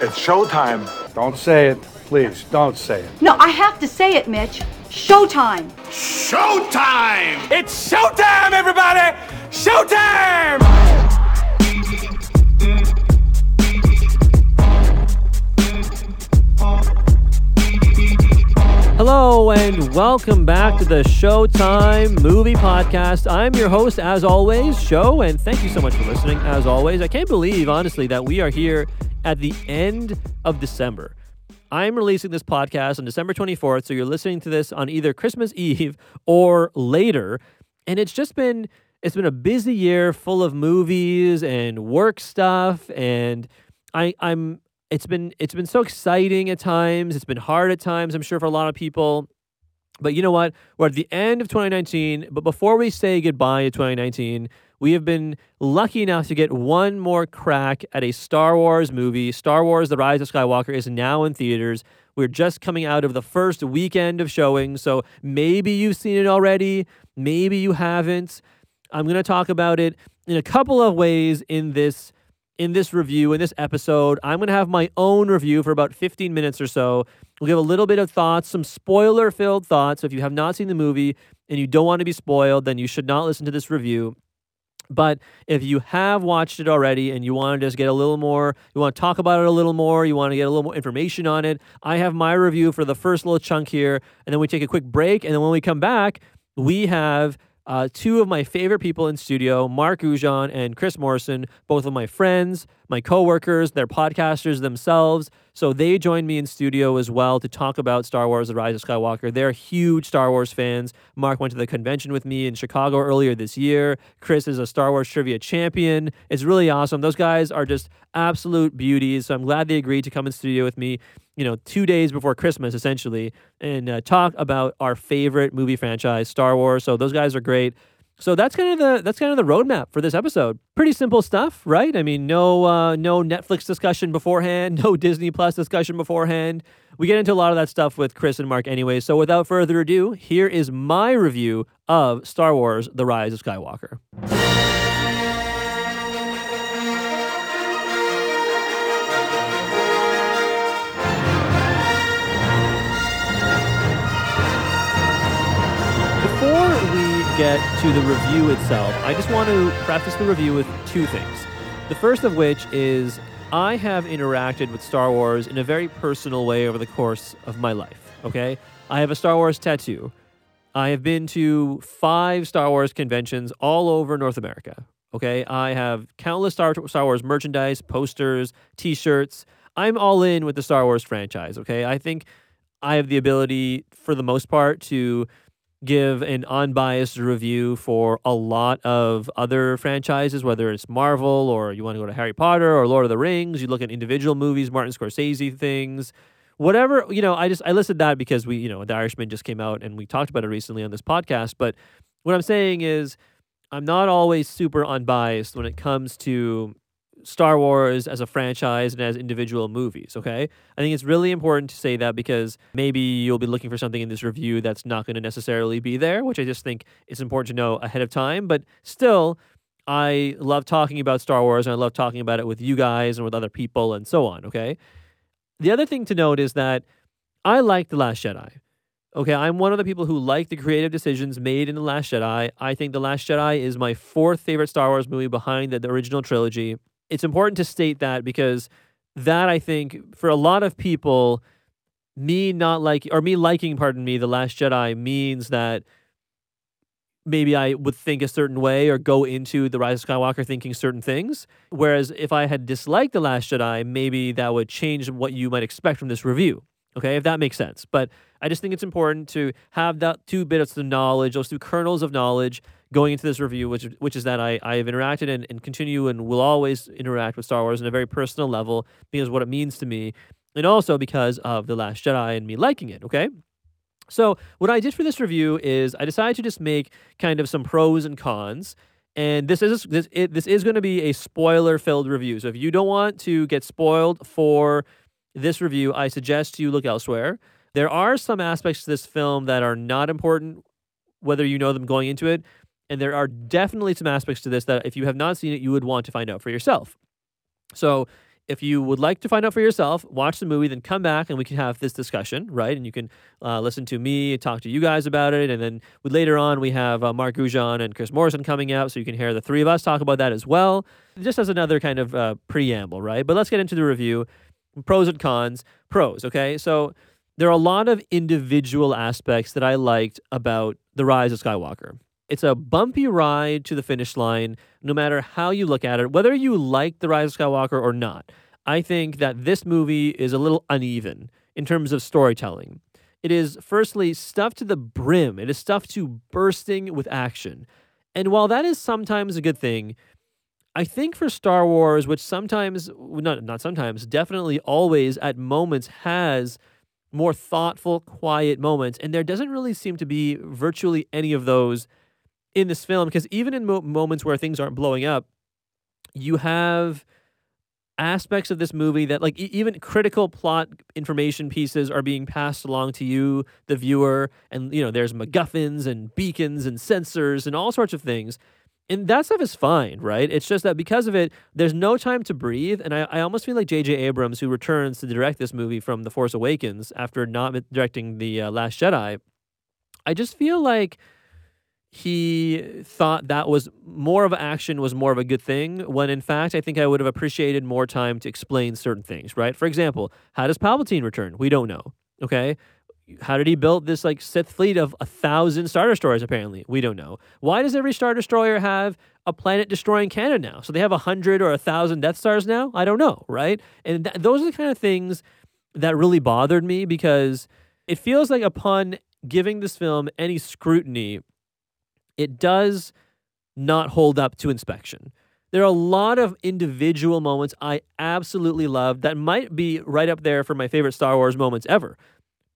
It's showtime. Don't say it. Please, don't say it. No, I have to say it, Mitch. Showtime. Showtime! It's showtime, everybody! Showtime! Hello and welcome back to the Showtime Movie Podcast. I'm your host, as always, Show, and thank you so much for listening. As always, I can't believe, honestly, that we are here at the end of December. I'm releasing this podcast on December 24th, so you're listening to this on either Christmas Eve or later, and it's just been it's been a busy year full of movies and work stuff, and I I'm it's been it's been so exciting at times. It's been hard at times. I'm sure for a lot of people. But you know what? We're at the end of 2019. But before we say goodbye to 2019, we have been lucky enough to get one more crack at a Star Wars movie. Star Wars: The Rise of Skywalker is now in theaters. We're just coming out of the first weekend of showing, so maybe you've seen it already, maybe you haven't. I'm going to talk about it in a couple of ways in this in this review, in this episode. I'm going to have my own review for about 15 minutes or so. We'll give a little bit of thoughts, some spoiler filled thoughts. So if you have not seen the movie and you don't want to be spoiled, then you should not listen to this review. But if you have watched it already and you want to just get a little more, you want to talk about it a little more, you want to get a little more information on it, I have my review for the first little chunk here. And then we take a quick break. And then when we come back, we have uh, two of my favorite people in studio, Mark Goujon and Chris Morrison, both of my friends, my coworkers, they're podcasters themselves. So they joined me in studio as well to talk about Star Wars The Rise of Skywalker. They're huge Star Wars fans. Mark went to the convention with me in Chicago earlier this year. Chris is a Star Wars trivia champion. It's really awesome. Those guys are just absolute beauties. So I'm glad they agreed to come in studio with me you know, two days before Christmas, essentially, and uh, talk about our favorite movie franchise, Star Wars. So those guys are great. So that's kind of the that's kind of the roadmap for this episode. Pretty simple stuff, right? I mean, no uh, no Netflix discussion beforehand, no Disney Plus discussion beforehand. We get into a lot of that stuff with Chris and Mark anyway. So without further ado, here is my review of Star Wars: The Rise of Skywalker. Get to the review itself, I just want to preface the review with two things. The first of which is I have interacted with Star Wars in a very personal way over the course of my life. Okay? I have a Star Wars tattoo. I have been to five Star Wars conventions all over North America. Okay? I have countless Star, Star Wars merchandise, posters, t shirts. I'm all in with the Star Wars franchise. Okay? I think I have the ability, for the most part, to give an unbiased review for a lot of other franchises, whether it's Marvel or you want to go to Harry Potter or Lord of the Rings. You look at individual movies, Martin Scorsese things, whatever. You know, I just I listed that because we, you know, The Irishman just came out and we talked about it recently on this podcast. But what I'm saying is, I'm not always super unbiased when it comes to Star Wars as a franchise and as individual movies, okay? I think it's really important to say that because maybe you'll be looking for something in this review that's not going to necessarily be there, which I just think is important to know ahead of time. But still, I love talking about Star Wars and I love talking about it with you guys and with other people and so on, okay? The other thing to note is that I like The Last Jedi. Okay, I'm one of the people who like the creative decisions made in The Last Jedi. I think The Last Jedi is my fourth favorite Star Wars movie behind the, the original trilogy it's important to state that because that I think for a lot of people, me not like or me liking, pardon me, the Last Jedi means that maybe I would think a certain way or go into the Rise of Skywalker thinking certain things. Whereas if I had disliked the Last Jedi, maybe that would change what you might expect from this review. Okay, if that makes sense. But I just think it's important to have that two bits of knowledge, those two kernels of knowledge going into this review, which which is that I, I have interacted and, and continue and will always interact with Star Wars on a very personal level because what it means to me, and also because of The Last Jedi and me liking it, okay? So what I did for this review is I decided to just make kind of some pros and cons. And this is this it, this is going to be a spoiler filled review. So if you don't want to get spoiled for this review, I suggest you look elsewhere. There are some aspects to this film that are not important, whether you know them going into it. And there are definitely some aspects to this that if you have not seen it, you would want to find out for yourself. So if you would like to find out for yourself, watch the movie, then come back and we can have this discussion, right? And you can uh, listen to me talk to you guys about it. And then later on, we have uh, Mark Goujon and Chris Morrison coming out, so you can hear the three of us talk about that as well, just as another kind of uh, preamble, right? But let's get into the review. Pros and cons. Pros, okay? So there are a lot of individual aspects that I liked about The Rise of Skywalker. It's a bumpy ride to the finish line, no matter how you look at it, whether you like The Rise of Skywalker or not. I think that this movie is a little uneven in terms of storytelling. It is, firstly, stuffed to the brim, it is stuffed to bursting with action. And while that is sometimes a good thing, I think for Star Wars, which sometimes, not, not sometimes, definitely always at moments has more thoughtful, quiet moments, and there doesn't really seem to be virtually any of those in this film because even in mo- moments where things aren't blowing up, you have aspects of this movie that like e- even critical plot information pieces are being passed along to you the viewer and you know there's macguffins and beacons and sensors and all sorts of things. And that stuff is fine right? It's just that because of it there's no time to breathe. And i, I almost feel like jj abrams who returns to direct this movie from the force awakens after not directing the uh, last jedi i just feel like he thought that was more of action was more of a good thing when in fact I think I would have appreciated more time to explain certain things, right? For example, how does Palpatine return? We don't know. Okay? How did he build this like Sith fleet of a thousand Star Destroyers? Apparently, we don't know. Why does every Star Destroyer have a planet destroying cannon now? So they have a hundred or a thousand Death Stars now? I don't know, right? And th- those are the kind of things that really bothered me because it feels like upon giving this film any scrutiny, it does not hold up to inspection. There are a lot of individual moments I absolutely love that might be right up there for my favorite Star Wars moments ever.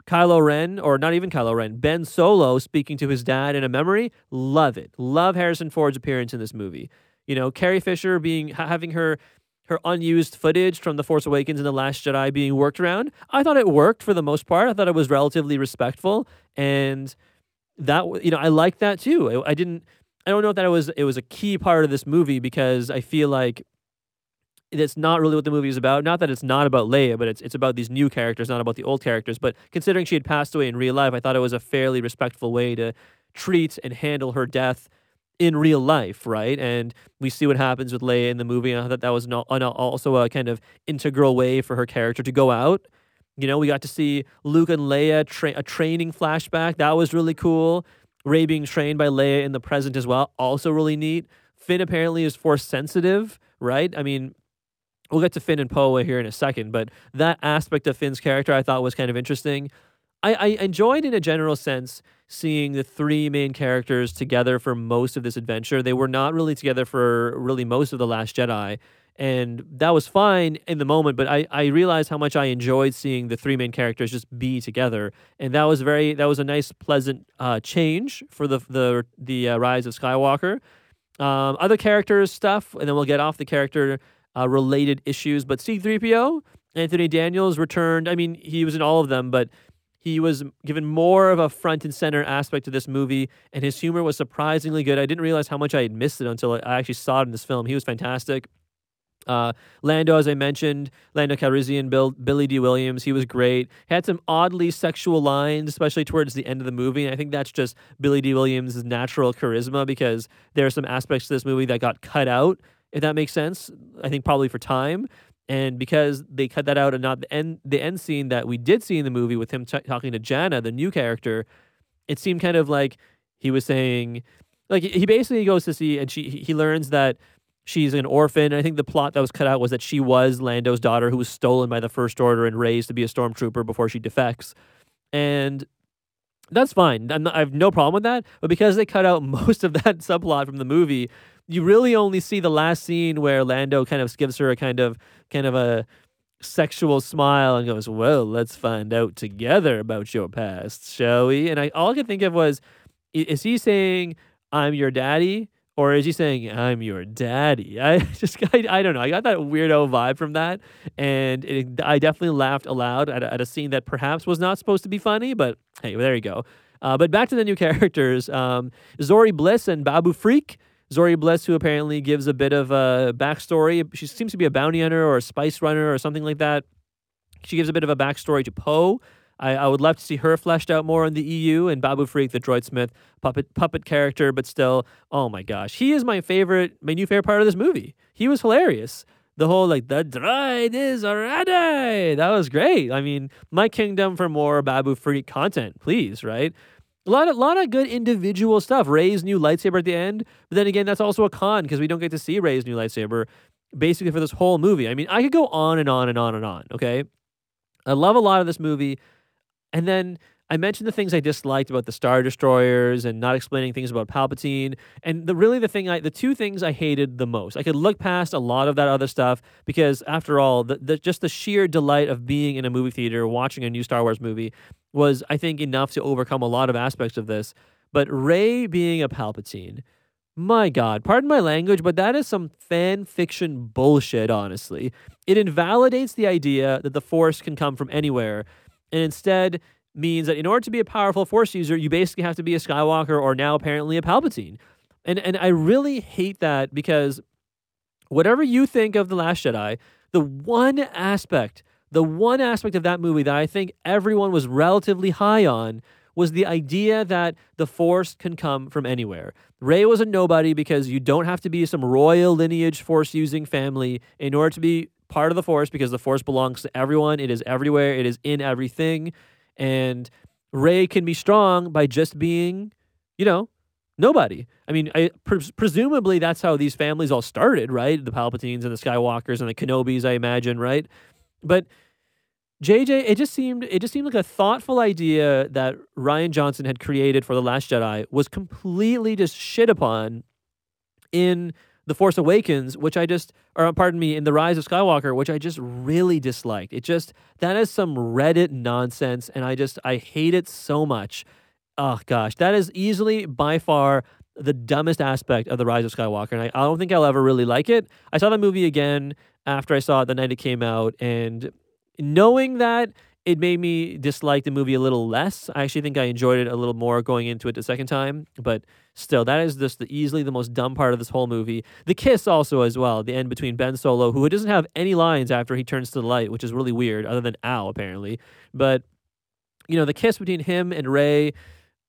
Kylo Ren, or not even Kylo Ren, Ben Solo speaking to his dad in a memory, love it. Love Harrison Ford's appearance in this movie. You know, Carrie Fisher being having her her unused footage from The Force Awakens and The Last Jedi being worked around. I thought it worked for the most part. I thought it was relatively respectful and that you know I like that too. I, I, didn't. I don't know if that it was it was a key part of this movie because I feel like it's not really what the movie is about. Not that it's not about Leia, but it's it's about these new characters, not about the old characters. But considering she had passed away in real life, I thought it was a fairly respectful way to treat and handle her death in real life, right? And we see what happens with Leia in the movie. I thought that was not, also a kind of integral way for her character to go out you know, we got to see Luke and Leia tra- a training flashback. That was really cool. Rey being trained by Leia in the present as well, also really neat. Finn apparently is force sensitive, right? I mean, we'll get to Finn and Poe here in a second, but that aspect of Finn's character I thought was kind of interesting. I, I enjoyed, in a general sense, seeing the three main characters together for most of this adventure. They were not really together for really most of The Last Jedi and that was fine in the moment but I, I realized how much i enjoyed seeing the three main characters just be together and that was very that was a nice pleasant uh, change for the the the uh, rise of skywalker um, other characters stuff and then we'll get off the character uh, related issues but c3po anthony daniels returned i mean he was in all of them but he was given more of a front and center aspect to this movie, and his humor was surprisingly good. I didn't realize how much I had missed it until I actually saw it in this film. He was fantastic. Uh, Lando, as I mentioned, Lando Calrissian, Bill, Billy Dee Williams, he was great. Had some oddly sexual lines, especially towards the end of the movie. And I think that's just Billy Dee Williams' natural charisma because there are some aspects to this movie that got cut out, if that makes sense. I think probably for time. And because they cut that out and not the end, the end scene that we did see in the movie with him t- talking to Jannah, the new character, it seemed kind of like he was saying, like he basically goes to see and she he learns that she's an orphan. I think the plot that was cut out was that she was Lando's daughter who was stolen by the First Order and raised to be a stormtrooper before she defects. And that's fine. Not, I have no problem with that. But because they cut out most of that subplot from the movie, you really only see the last scene where Lando kind of gives her a kind of kind of a sexual smile and goes, "Well, let's find out together about your past, shall we?" And I all I could think of was, is he saying, "I'm your daddy"? Or is he saying i'm your daddy i just I, I don't know i got that weirdo vibe from that and it, i definitely laughed aloud at a, at a scene that perhaps was not supposed to be funny but hey there you go uh, but back to the new characters um, Zorii Bliss and Babu Frik. Zorii Bliss, who apparently gives a bit of a backstory. She seems to be a bounty hunter or a spice runner or something like that. She gives a bit of a backstory to Poe. I, I would love to see her fleshed out more in the EU and Babu Frik, the Droid Smith puppet puppet character, but still, oh my gosh, he is my favorite, my new favorite part of this movie. He was hilarious. The whole like the droid is ready. That was great. I mean, my kingdom for more Babu Frik content, please, right? A lot of lot of good individual stuff. Rey's new lightsaber at the end, but then again, that's also a con because we don't get to see Rey's new lightsaber basically for this whole movie. I mean, I could go on and on and on and on. Okay, I love a lot of this movie. And then I mentioned the things I disliked about the Star Destroyers and not explaining things about Palpatine. And the really the thing I the two things I hated the most. I could look past a lot of that other stuff because after all, the, the just the sheer delight of being in a movie theater watching a new Star Wars movie was I think enough to overcome a lot of aspects of this. But Rey being a Palpatine, my God, pardon my language, but that is some fan fiction bullshit, honestly. It invalidates the idea that the Force can come from anywhere and instead means that in order to be a powerful force user, you basically have to be a Skywalker or now apparently a Palpatine. And and I really hate that because whatever you think of The Last Jedi, the one aspect, the one aspect of that movie that I think everyone was relatively high on was the idea that the force can come from anywhere. Rey was a nobody because you don't have to be some royal lineage force using family in order to be part of the force because the force belongs to everyone. It is everywhere. It is in everything. And Rey can be strong by just being, you know, nobody. I mean, I, pres- presumably that's how these families all started, right? The Palpatines and the Skywalkers and the Kenobis, I imagine, right? But JJ, it just seemed it just seemed like a thoughtful idea that Rian Johnson had created for the Last Jedi was completely just shit upon in the Force Awakens, which I just, or uh, pardon me, in The Rise of Skywalker, which I just really disliked. It just, that is some Reddit nonsense, and I just, I hate it so much. Oh gosh, that is easily by far the dumbest aspect of The Rise of Skywalker, and I, I don't think I'll ever really like it. I saw the movie again after I saw it the night it came out, and knowing that it made me dislike the movie a little less. I actually think I enjoyed it a little more going into it the second time, but still, that is just the easily the most dumb part of this whole movie. The kiss also as well, the end between Ben Solo, who doesn't have any lines after he turns to the light, which is really weird, other than "ow" apparently. But you know, the kiss between him and Rey,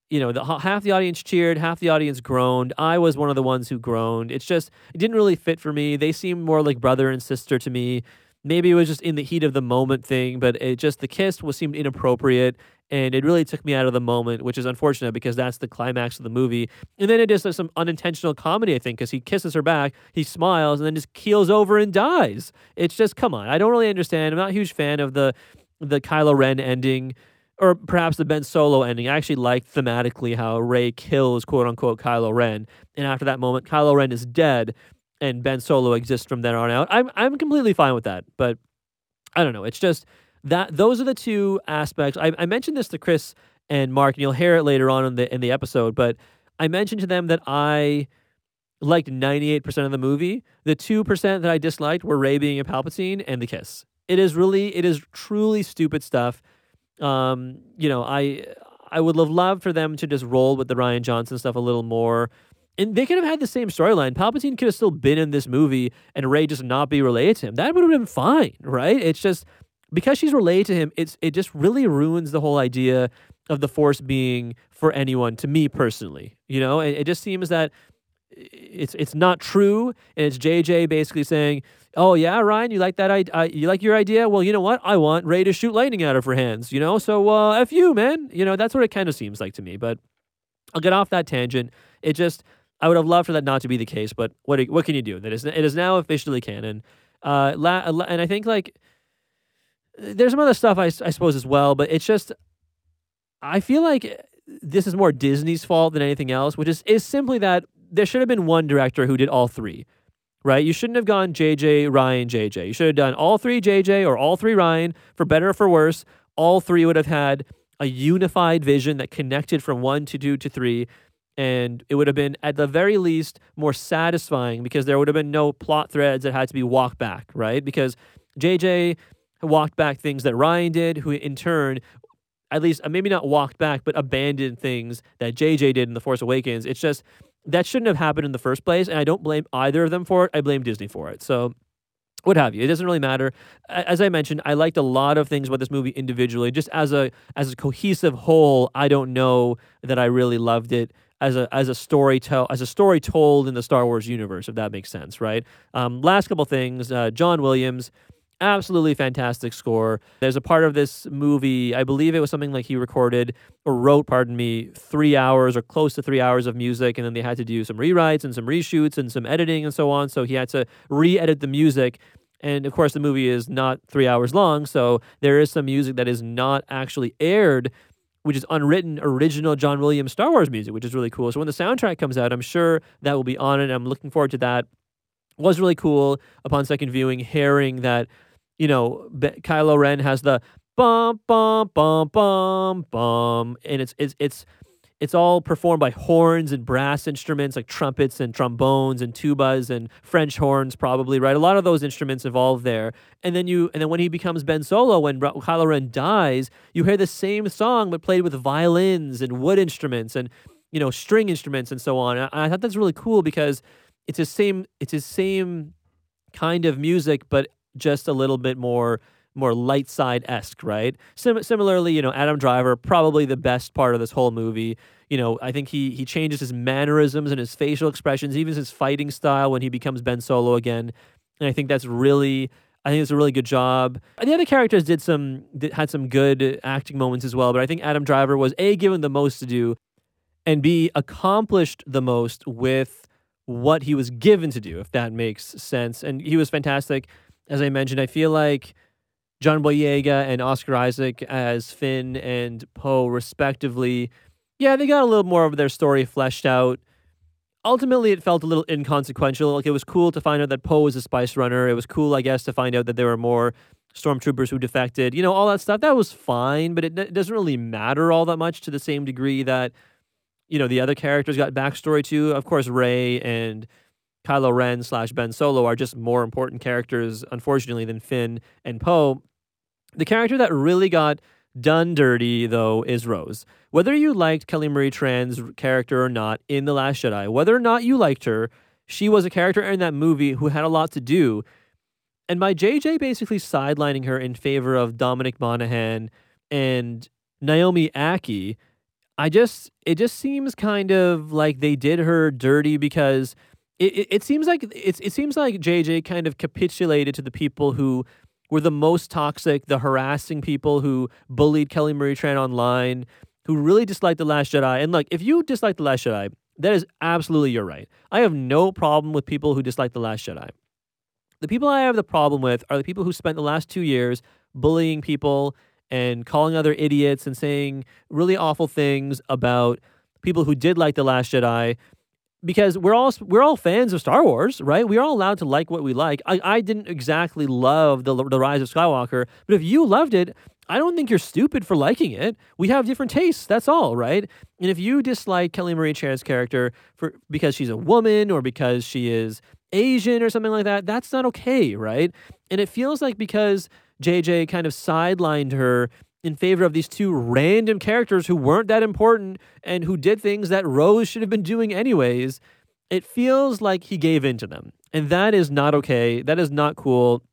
You know, the, half the audience cheered, half the audience groaned. I was one of the ones who groaned. It's just it didn't really fit for me. They seemed more like brother and sister to me maybe it was just in the heat of the moment thing, but it just the kiss was seemed inappropriate and it really took me out of the moment, which is unfortunate because that's the climax of the movie. And then it is some unintentional comedy, I think, because he kisses her back, he smiles, and then just keels over and dies. It's just come on, I don't really understand. I'm not a huge fan of the the Kylo Ren ending. Or perhaps the Ben Solo ending. I actually liked thematically how Rey kills quote unquote Kylo Ren. And after that moment, Kylo Ren is dead and Ben Solo exists from then on out. I'm I'm completely fine with that, but I don't know. It's just that those are the two aspects. I, I mentioned this to Chris and Mark, and you'll hear it later on in the in the episode. But I mentioned to them that I liked 98% of the movie. The 2% that I disliked were Rey being a Palpatine and the kiss. It is really, it is truly stupid stuff. Um, you know, I I would have loved for them to just roll with the Rian Johnson stuff a little more and they could have had the same storyline. Palpatine could have still been in this movie and Rey just not be related to him. That would have been fine, right? It's just because she's related to him, it's it just really ruins the whole idea of the Force being for anyone. To me personally, you know, it, it just seems that it's it's not true, and it's JJ basically saying, "Oh yeah, Rian, you like that? I, uh, you like your idea? Well, you know what? I want Rey to shoot lightning out of her hands. You know, so uh, f you, man. You know, that's what it kind of seems like to me. But I'll get off that tangent. It just I would have loved for that not to be the case, but what what can you do? That is it is now officially canon. Uh, la, and I think like there's some other stuff I, I suppose as well, but it's just I feel like this is more Disney's fault than anything else, which is is simply that there should have been one director who did all three. Right? You shouldn't have gone JJ, Rian, JJ. You should have done all three JJ or all three Rian, for better or for worse. All three would have had a unified vision that connected from one to two to three and it would have been at the very least more satisfying because there would have been no plot threads that had to be walked back, right? Because JJ walked back things that Rian did, who in turn at least uh, maybe not walked back, but abandoned things that JJ did in The Force Awakens. It's just that shouldn't have happened in the first place. And I don't blame either of them for it. I blame Disney for it. So what have you. It doesn't really matter. As I mentioned, I liked a lot of things about this movie individually. Just as a as a cohesive whole, I don't know that I really loved it as a as a story tell as a story told in the Star Wars universe, if that makes sense, right? Um, last couple things, uh, John Williams. Absolutely fantastic score. There's a part of this movie, I believe it was something like he recorded or wrote, pardon me, three hours or close to three hours of music, and then they had to do some rewrites and some reshoots and some editing and so on. So he had to re edit the music. And of course, the movie is not three hours long, so there is some music that is not actually aired, which is unwritten original John Williams Star Wars music, which is really cool. So when the soundtrack comes out, I'm sure that will be on it. I'm looking forward to that was really cool upon second viewing, hearing that, you know, Kylo Ren has the bum bum bum bum bum, and it's it's it's it's all performed by horns and brass instruments like trumpets and trombones and tubas and French horns, probably right. A lot of those instruments evolve there, and then you and then when he becomes Ben Solo, when Kylo Ren dies, you hear the same song but played with violins and wood instruments and you know string instruments and so on. And I thought that's really cool because it's the same it's the same kind of music, but just a little bit more more light side esque, right? Sim- similarly, you know, Adam Driver probably the best part of this whole movie. You know, I think he he changes his mannerisms and his facial expressions, even his fighting style when he becomes Ben Solo again, and I think that's really. I think it's a really good job. And the other characters did some had some good acting moments as well, but I think Adam Driver was a given the most to do, and b accomplished the most with what he was given to do, if that makes sense. And he was fantastic. As I mentioned, I feel like John Boyega and Oscar Isaac as Finn and Poe, respectively, yeah, they got a little more of their story fleshed out. Ultimately, it felt a little inconsequential. Like it was cool to find out that Poe was a spice runner. It was cool, I guess, to find out that there were more stormtroopers who defected. You know, all that stuff. That was fine, but it, it doesn't really matter all that much to the same degree that you know, the other characters got backstory too. Of course, Rey and Kylo Ren slash Ben Solo are just more important characters, unfortunately, than Finn and Poe. The character that really got done dirty, though, is Rose. Whether you liked Kelly Marie Tran's character or not in The Last Jedi, whether or not you liked her, she was a character in that movie who had a lot to do. And by JJ basically sidelining her in favor of Dominic Monaghan and Naomi Ackie, I just it just seems kind of like they did her dirty because it, it, it seems like it's it seems like JJ kind of capitulated to the people who were the most toxic, the harassing people who bullied Kelly Marie Tran online, who really disliked The Last Jedi. And like, if you dislike The Last Jedi, that is absolutely your right. I have no problem with people who dislike The Last Jedi. The people I have the problem with are the people who spent the last two years bullying people and calling other idiots and saying really awful things about people who did like the Last Jedi because we're all we're all fans of Star Wars, right? We're all allowed to like what we like. I, I didn't exactly love the the Rise of Skywalker, but if you loved it, I don't think you're stupid for liking it. We have different tastes. That's all, right? And if you dislike Kelly Marie Tran's character for because she's a woman or because she is Asian or something like that, that's not okay, right? And it feels like because JJ kind of sidelined her in favor of these two random characters who weren't that important and who did things that Rose should have been doing anyways. It feels like he gave in to them. And that is not okay. That is not cool.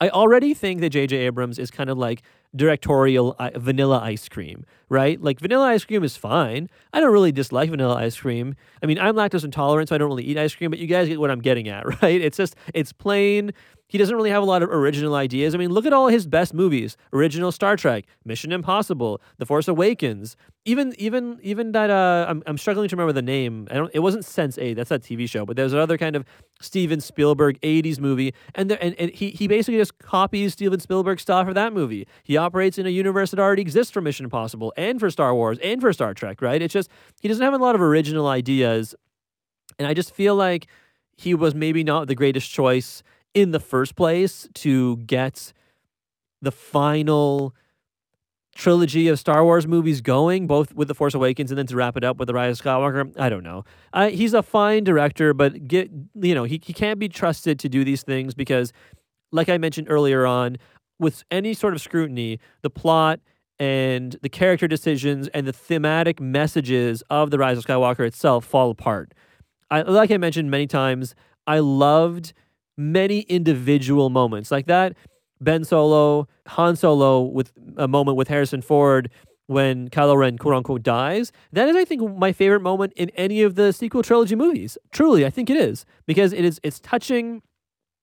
I already think that J.J. Abrams is kind of like directorial vanilla ice cream, right? Like vanilla ice cream is fine. I don't really dislike vanilla ice cream. I mean, I'm lactose intolerant, so I don't really eat ice cream, but you guys get what I'm getting at, right? It's just, it's plain he doesn't really have a lot of original ideas. I mean, look at all his best movies: original Star Trek, Mission Impossible, The Force Awakens. Even even even that uh, I'm I'm struggling to remember the name. I don't. It wasn't Sense Eight. That's that TV show. But there's another kind of Steven Spielberg '80s movie, and there, and, and he he basically just copies Steven Spielberg stuff for that movie. He operates in a universe that already exists for Mission Impossible and for Star Wars and for Star Trek. Right? It's just he doesn't have a lot of original ideas, and I just feel like he was maybe not the greatest choice in the first place to get the final trilogy of Star Wars movies going, both with The Force Awakens and then to wrap it up with The Rise of Skywalker. I don't know. Uh, he's a fine director, but get you know he he can't be trusted to do these things because, like I mentioned earlier on, with any sort of scrutiny, the plot and the character decisions and the thematic messages of The Rise of Skywalker itself fall apart. I, like I mentioned many times, I loved many individual moments like that. Ben Solo, Han Solo with a moment with Harrison Ford when Kylo Ren quote unquote dies. That is, I think, my favorite moment in any of the sequel trilogy movies. Truly, I think it is because it is it's touching.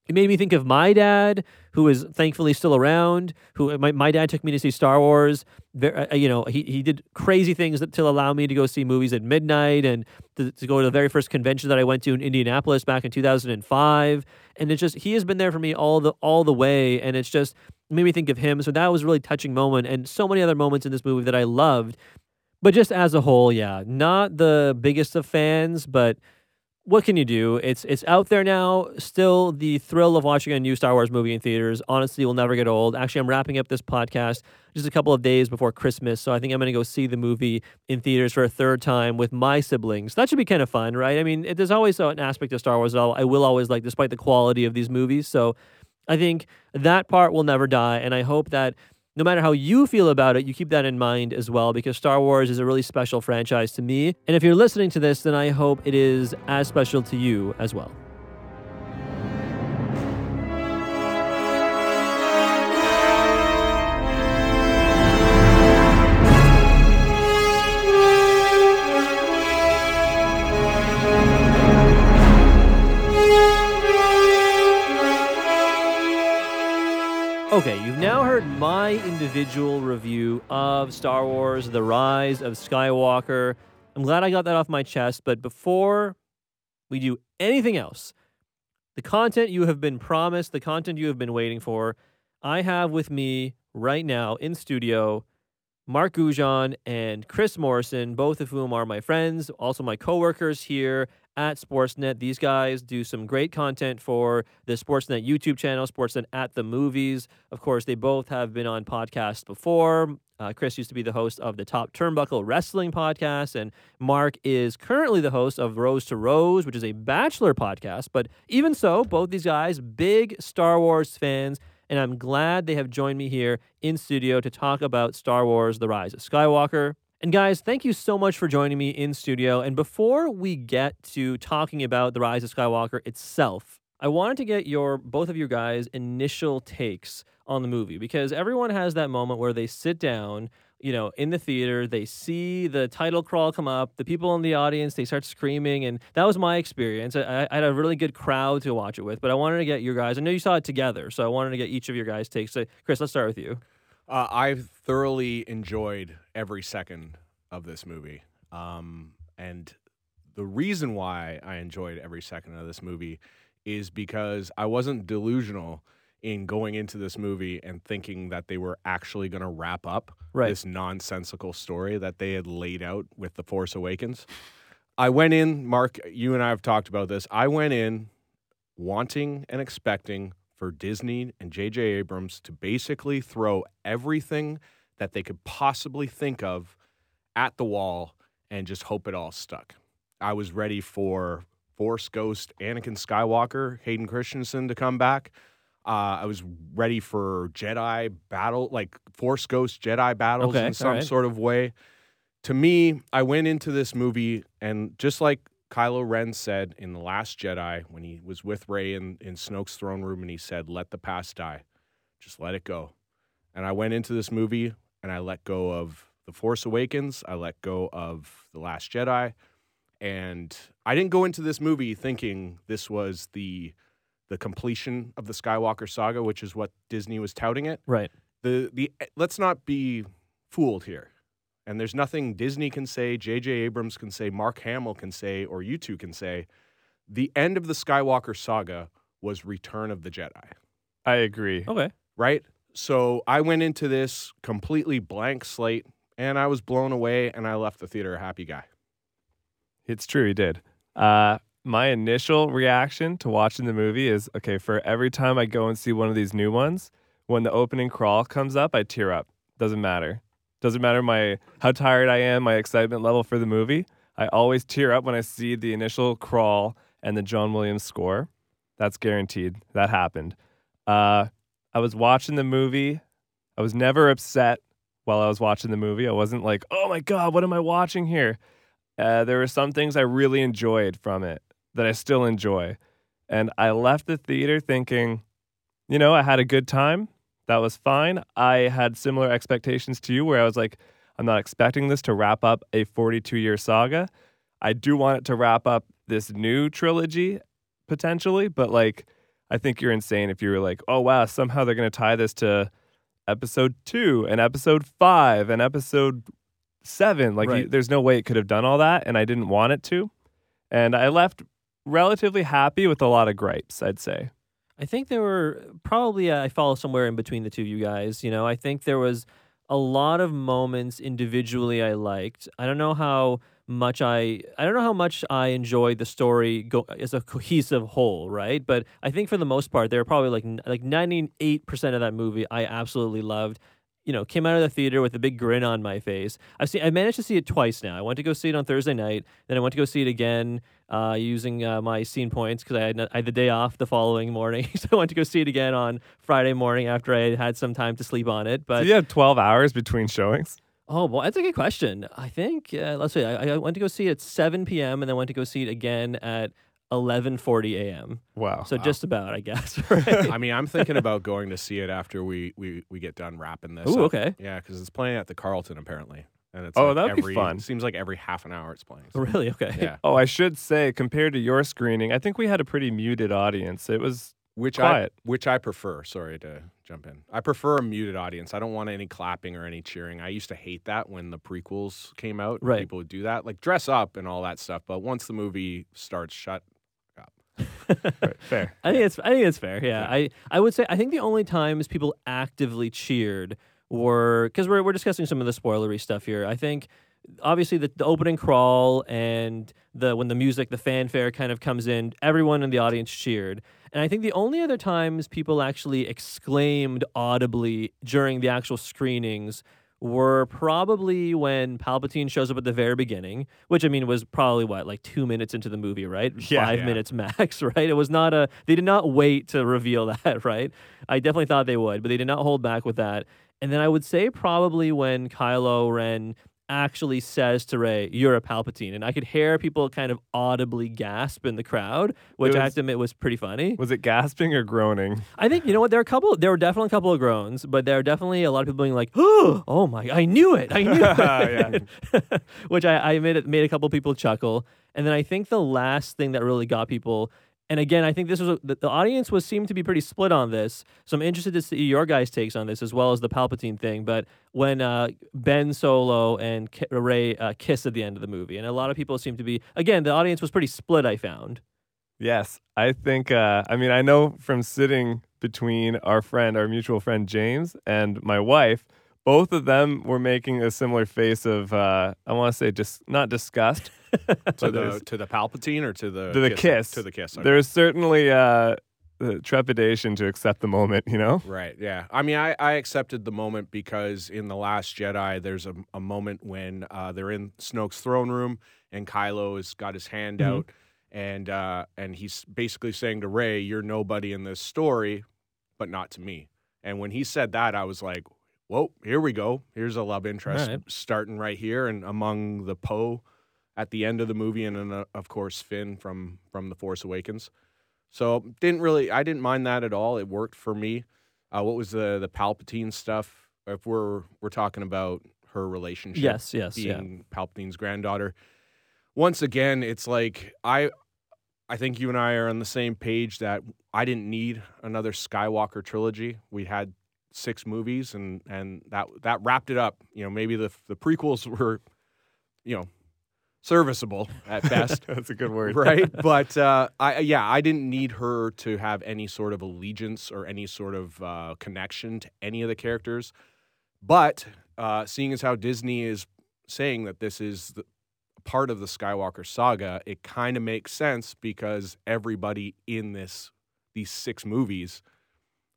It made me think of my dad, who is thankfully still around. Who my, my dad took me to see Star Wars. Ver- uh, you know, he he did crazy things that, to allow me to go see movies at midnight and to, to go to the very first convention that I went to in Indianapolis back in 2005. And it's just he has been there for me all the all the way, and it's just made me think of him. So that was a really touching moment, and so many other moments in this movie that I loved. But just as a whole, yeah, not the biggest of fans, but what can you do? It's it's out there now. Still, the thrill of watching a new Star Wars movie in theaters honestly will never get old. Actually, I'm wrapping up this podcast just a couple of days before Christmas, so I think I'm going to go see the movie in theaters for a third time with my siblings. That should be kind of fun, right? I mean, it, there's always an aspect of Star Wars that I will always like, despite the quality of these movies. So, I think that part will never die, and I hope that no matter how you feel about it, you keep that in mind as well because Star Wars is a really special franchise to me. And if you're listening to this, then I hope it is as special to you as well. Okay, my individual review of Star Wars The Rise of Skywalker. I'm glad I got that off my chest, but before we do anything else, the content you have been promised, the content you have been waiting for, I have with me right now in studio Mark Goujon and Chris Morrison, both of whom are my friends, also my coworkers here at Sportsnet. These guys do some great content for the Sportsnet YouTube channel, Sportsnet at the Movies. Of course, they both have been on podcasts before. Uh, Chris used to be the host of the Top Turnbuckle Wrestling podcast, and Mark is currently the host of Rose to Rose, which is a Bachelor podcast. But even so, both these guys, big Star Wars fans and I'm glad they have joined me here in studio to talk about Star Wars The Rise of Skywalker. And guys, thank you so much for joining me in studio. And before we get to talking about The Rise of Skywalker itself, I wanted to get your both of you guys initial takes on the movie because everyone has that moment where they sit down you know, in the theater, they see the title crawl come up, the people in the audience, they start screaming. And that was my experience. I, I, had a really good crowd to watch it with, but I wanted to get your guys, I know you saw it together, so I wanted to get each of your guys' takes. So, Chris, let's start with you. Uh, I've thoroughly enjoyed every second of this movie. Um, and the reason why I enjoyed every second of this movie is because I wasn't delusional in going into this movie and thinking that they were actually going to wrap up right. this nonsensical story that they had laid out with The Force Awakens. I went in, Mark, you and I have talked about this. I went in wanting and expecting for Disney and J.J. Abrams to basically throw everything that they could possibly think of at the wall and just hope it all stuck. I was ready for Force Ghost Anakin Skywalker, Hayden Christensen to come back. Uh, I was ready for Jedi battle, like Force Ghost Jedi battles okay, in some right. sort of way. To me, I went into this movie, and just like Kylo Ren said in The Last Jedi, when he was with Rey in, in Snoke's throne room, and he said, Let the past die, just let it go. And I went into this movie and I let go of The Force Awakens, I let go of The Last Jedi. And I didn't go into this movie thinking this was the the completion of the Skywalker saga, which is what Disney was touting it. Right. The the let's not be fooled here. And there's nothing Disney can say, J.J. Abrams can say, Mark Hamill can say, or you two can say. The end of the Skywalker saga was Return of the Jedi. I agree. Okay. Right? So I went into this completely blank slate and I was blown away and I left the theater a happy guy. It's true, he did. Uh, my initial reaction to watching the movie is okay, for every time I go and see one of these new ones, when the opening crawl comes up, I tear up. Doesn't matter. Doesn't matter my how tired I am, my excitement level for the movie. I always tear up when I see the initial crawl and the John Williams score. That's guaranteed. That happened. Uh, I was watching the movie. I was never upset while I was watching the movie. I wasn't like, oh my God, what am I watching here? Uh, there were some things I really enjoyed from it. that I still enjoy. And I left the theater thinking, you know, I had a good time. That was fine. I had similar expectations to you where I was like, I'm not expecting this to wrap up a 42 year saga. I do want it to wrap up this new trilogy potentially, but like, I think you're insane if you were like, oh, wow, somehow they're going to tie this to episode two and episode five and episode seven. Like, Right. you, there's no way it could have done all that. And I didn't want it to. And I left relatively happy with a lot of gripes, I'd say. I think there were probably uh, I follow somewhere in between the two of you guys. You know, I think there was a lot of moments individually I liked. I don't know how much I I don't know how much I enjoyed the story go, as a cohesive whole, right? But I think for the most part, there were probably like like ninety eight percent of that movie I absolutely loved. You know, came out of the theater with a big grin on my face. I've seen I managed to see it twice now. I went to go see it on Thursday night, then I went to go see it again uh, using uh, my scene points because I, had had the day off the following morning. so I went to go see it again on Friday morning after I had had some time to sleep on it. But so you had 12 hours between showings? Oh, well, that's a good question. I think uh, let's see. I, I went to go see it at 7 p.m. and then went to go see it again at 11:40 a.m. Wow. So just about, I guess. Right? I mean, I'm thinking about going to see it after we we, we get done wrapping this. Ooh, up. okay. Yeah, because it's playing at the Carlton apparently, and it's Oh, like that'd be every, fun. Seems like every half an hour it's playing. so- really? Okay. Yeah, Oh, I should say, compared to your screening, I think we had a pretty muted audience. It was which Quiet. I which I prefer. Sorry to jump in. I prefer a muted audience. I don't want any clapping or any cheering. I used to hate that when the prequels came out. Right. People would do that, like dress up and all that stuff. But once the movie starts, shut fair. I think it's I think it's fair. Yeah. I I would say I think the only times people actively cheered were because we're we're discussing some of the spoilery stuff here. I think obviously the, the opening crawl and the when the music the fanfare kind of comes in, everyone in the audience cheered. And I think the only other times people actually exclaimed audibly during the actual screenings were probably when Palpatine shows up at the very beginning, which I mean was probably what like two minutes into the movie, right? Yeah. Five Yeah. minutes max, right? It was not a. They did not wait to reveal that, right? I definitely thought they would, but they did not hold back with that. And then I would say probably when Kylo Ren actually says to Rey, "You're a Palpatine," and I could hear people kind of audibly gasp in the crowd, which I was- have to admit was pretty funny. Was it gasping or groaning? I think you know what there are a couple. There were definitely a couple of groans, but there are definitely a lot of people being like, "Oh my! I knew it! I knew it!" Which I, I made it made a couple people chuckle, and then I think the last thing that really got people, and again, I think this was a, the, audience was seemed to be pretty split on this. So I'm interested to see your guys' takes on this as well as the Palpatine thing. But when uh, Ben Solo and K- Rey uh, kiss at the end of the movie, and a lot of people seem to be again, the audience was pretty split. I found. Yes, I think. Uh, I mean, I know from sitting between our friend, our mutual friend James, and my wife, both of them were making a similar face of, uh, I want to say, just not disgust. To the to the Palpatine or to the to the kiss. to the kiss. okay. There is certainly uh, trepidation to accept the moment. You know. Right. Yeah. I mean, I, I accepted the moment because in the Last Jedi, there's a, a moment when uh, they're in Snoke's throne room and Kylo has got his hand Mhm. out, and uh, and he's basically saying to Rey, "You're nobody in this story, but not to me." And when he said that, I was like, "Whoa, here we go. Here's a love interest Right. starting right here." And among the Poe at the end of the movie, and then uh, of course Finn from from the Force Awakens. So didn't really, I didn't mind that at all. It worked for me. Uh, what was the the Palpatine stuff? If we're we're talking about her relationship, Yes, yes, yeah. being Palpatine's granddaughter. Once again, it's like I, I think you and I are on the same page that I didn't need another Skywalker trilogy. We had six movies, and and that that wrapped it up. You know, maybe the the prequels were, you know, serviceable at best. That's a good word. right but uh i yeah i didn't need her to have any sort of allegiance or any sort of uh connection to any of the characters but uh seeing as how disney is saying that this is the, part of the skywalker saga it kind of makes sense because everybody in this these six movies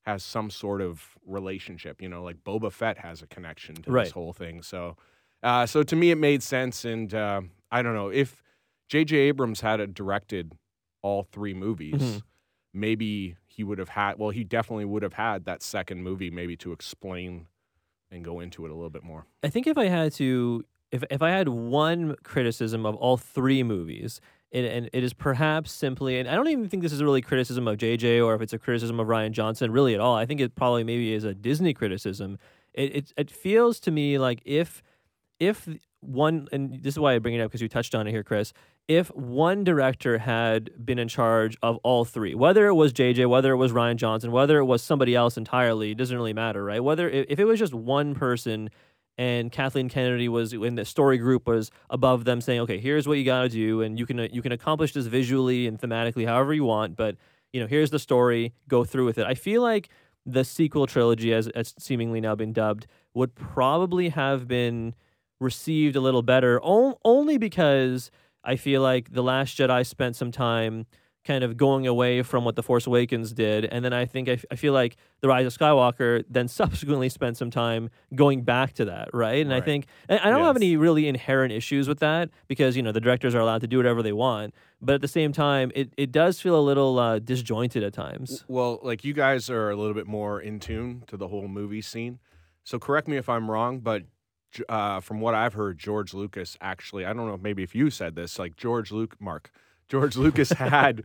has some sort of relationship you know like boba fett has a connection to Right. this whole thing so uh so to me it made sense and uh i don't know if J.J. Abrams had directed all three movies, Mhm. maybe he would have had. Well, he definitely would have had that second movie, maybe to explain and go into it a little bit more. I think if I had to, if if I had one criticism of all three movies, and it is perhaps simply, and I don't even think this is really criticism of JJ or if it's a criticism of Rian Johnson, really at all. I think it probably maybe is a Disney criticism. It it, it feels to me like if if one, and this is why I bring it up because you touched on it here, Chris. If one director had been in charge of all three, whether it was JJ, whether it was Rian Johnson, whether it was somebody else entirely, it doesn't really matter, right? Whether if it was just one person and Kathleen Kennedy was in the story group was above them saying, "Okay, here's what you got to do, and you can you can accomplish this visually and thematically however you want, but you know here's the story, go through with it." I feel like the sequel trilogy, as as seemingly now been dubbed, would probably have been received a little better, on, only because I feel like the Last Jedi spent some time kind of going away from what the Force Awakens did, and then I think I, f- I feel like the Rise of Skywalker then subsequently spent some time going back to that, right? And I think and I don't have any really inherent issues with that because you know the directors are allowed to do whatever they want, but at the same time, it it does feel a little uh, disjointed at times. Well, like you guys are a little bit more in tune to the whole movie scene. So correct me if I'm wrong, but uh, from what I've heard, George Lucas actually, I don't know, maybe if you said this, like George Luke, Mark, George Lucas had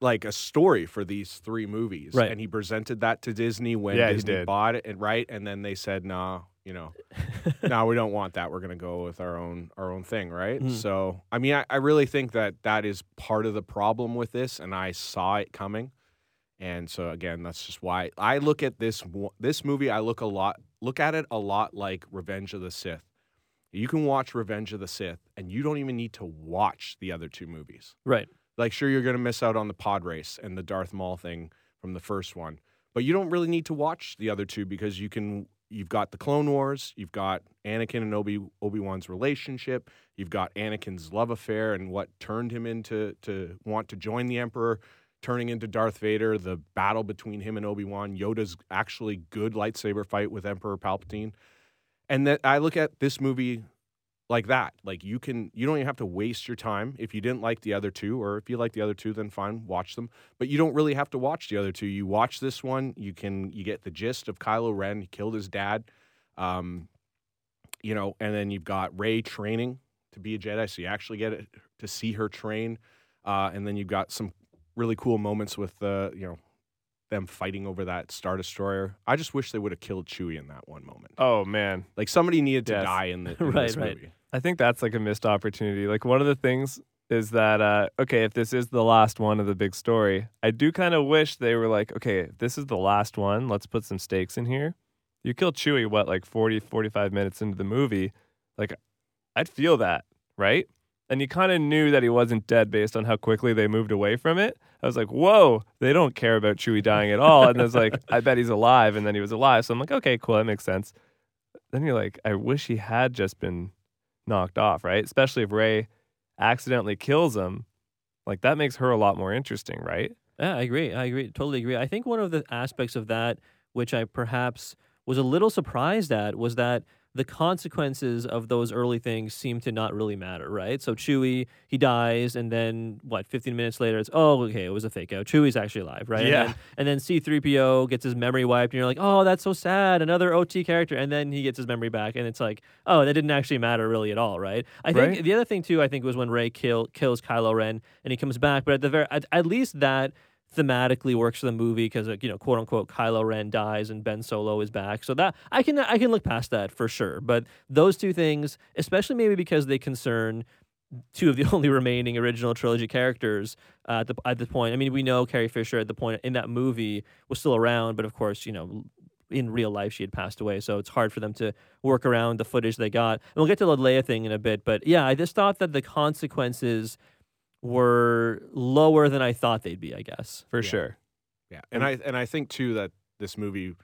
like a story for these three movies, Right. And he presented that to Disney when Yeah, Disney bought it, and right, and then they said, "Nah, you know, no, we don't want that. We're going to go with our own our own thing, right?" Mhm. So, I mean, I, I really think that that is part of the problem with this, and I saw it coming. And so again, that's just why I look at this this movie. I look a lot look at it a lot like Revenge of the Sith. You can watch Revenge of the Sith, and you don't even need to watch the other two movies. Right. Like, sure, you're going to miss out on the pod race and the Darth Maul thing from the first one, but you don't really need to watch the other two because you can. You've got the Clone Wars, you've got Anakin and Obi Obi Wan's relationship, you've got Anakin's love affair and what turned him into to want to join the Emperor, turning into Darth Vader, the battle between him and Obi Wan, Yoda's actually good lightsaber fight with Emperor Palpatine, and that I look at this movie like that. Like you can, you don't even have to waste your time if you didn't like the other two, or if you like the other two, then fine, watch them. But you don't really have to watch the other two. You watch this one, you can, you get the gist of Kylo Ren. He killed his dad, um, you know, and then you've got Rey training to be a Jedi, so you actually get it, to see her train, uh, and then you've got some really cool moments with the, you know. Them fighting over that Star Destroyer. I just wish they would have killed Chewie in that one moment. Oh man, Like somebody needed to Yes. die in, the, in Right, this right. movie. I think that's like a missed opportunity. Like one of the things is that uh, okay, if this is the last one of the big story, I do kind of wish they were like, okay, if this is the last one, let's put some stakes in here. You kill Chewie what like 40 45 minutes into the movie, like I'd feel that, right? And you kind of knew that he wasn't dead based on how quickly they moved away from it. I was like, whoa, they don't care about Chewie dying at all. And I was like, I bet he's alive. And then he was alive. So I'm like, okay, cool, that makes sense. Then you're like, I wish he had just been knocked off, right? Especially if Rey accidentally kills him. Like that makes her a lot more interesting, right? Yeah, I agree. I agree. Totally agree. I think one of the aspects of that, which I perhaps was a little surprised at, was that the consequences of those early things seem to not really matter, right? So Chewie, he dies, and then what? Fifteen minutes later, it's oh, okay, it was a fake out. Chewie's actually alive, right? Yeah. And then, C-3PO gets his memory wiped, and you're like, oh, that's so sad. Another OT character, and then he gets his memory back, and it's like, oh, that didn't actually matter really at all, right? I think Right. the other thing too, I think, was when Rey kill, kills Kylo Ren, and he comes back, but at the very, at, at least that thematically works for the movie because you know quote unquote Kylo Ren dies and Ben Solo is back. So that I can I can look past that for sure. But those two things especially maybe because they concern two of the only remaining original trilogy characters uh, at the at the point I mean we know Carrie Fisher at the point in that movie was still around but of course you know in real life she had passed away so it's hard for them to work around the footage they got. And we'll get to the Leia thing in a bit but yeah I just thought that the consequences were lower than I thought they'd be I guess For Yeah. sure. Yeah, and I and I think too that this movie,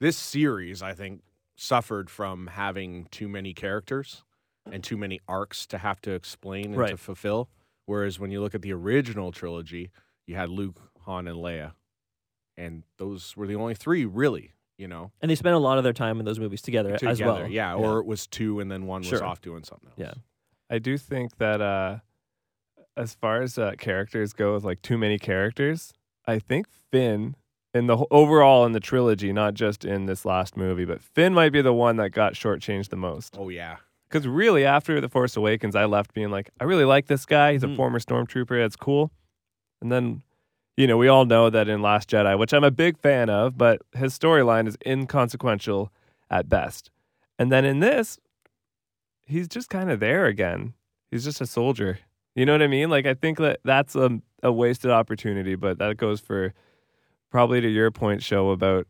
this series, I think suffered from having too many characters and too many arcs to have to explain and to fulfill. Whereas when you look at the original trilogy, you had Luke, Han, and Leia, and those were the only three really. You know, And they spent a lot of their time in those movies together, together. as well. Yeah, or it was two, and then one was Sure. off doing something else. Yeah. I do think that uh as far as uh, characters go with like too many characters, I think Finn in the overall in the trilogy, not just in this last movie, but Finn might be the one that got shortchanged the most. Oh yeah. Because really, after The Force Awakens, I left being like, I really like this guy. He's a Mhm. former stormtrooper. That's cool. And then, you know, we all know that in Last Jedi, which I'm a big fan of, but his storyline is inconsequential at best. And then in this, he's just kind of there again. He's just a soldier. You know what I mean? Like, I think that that's a, a wasted opportunity, but that goes for probably to your point, show about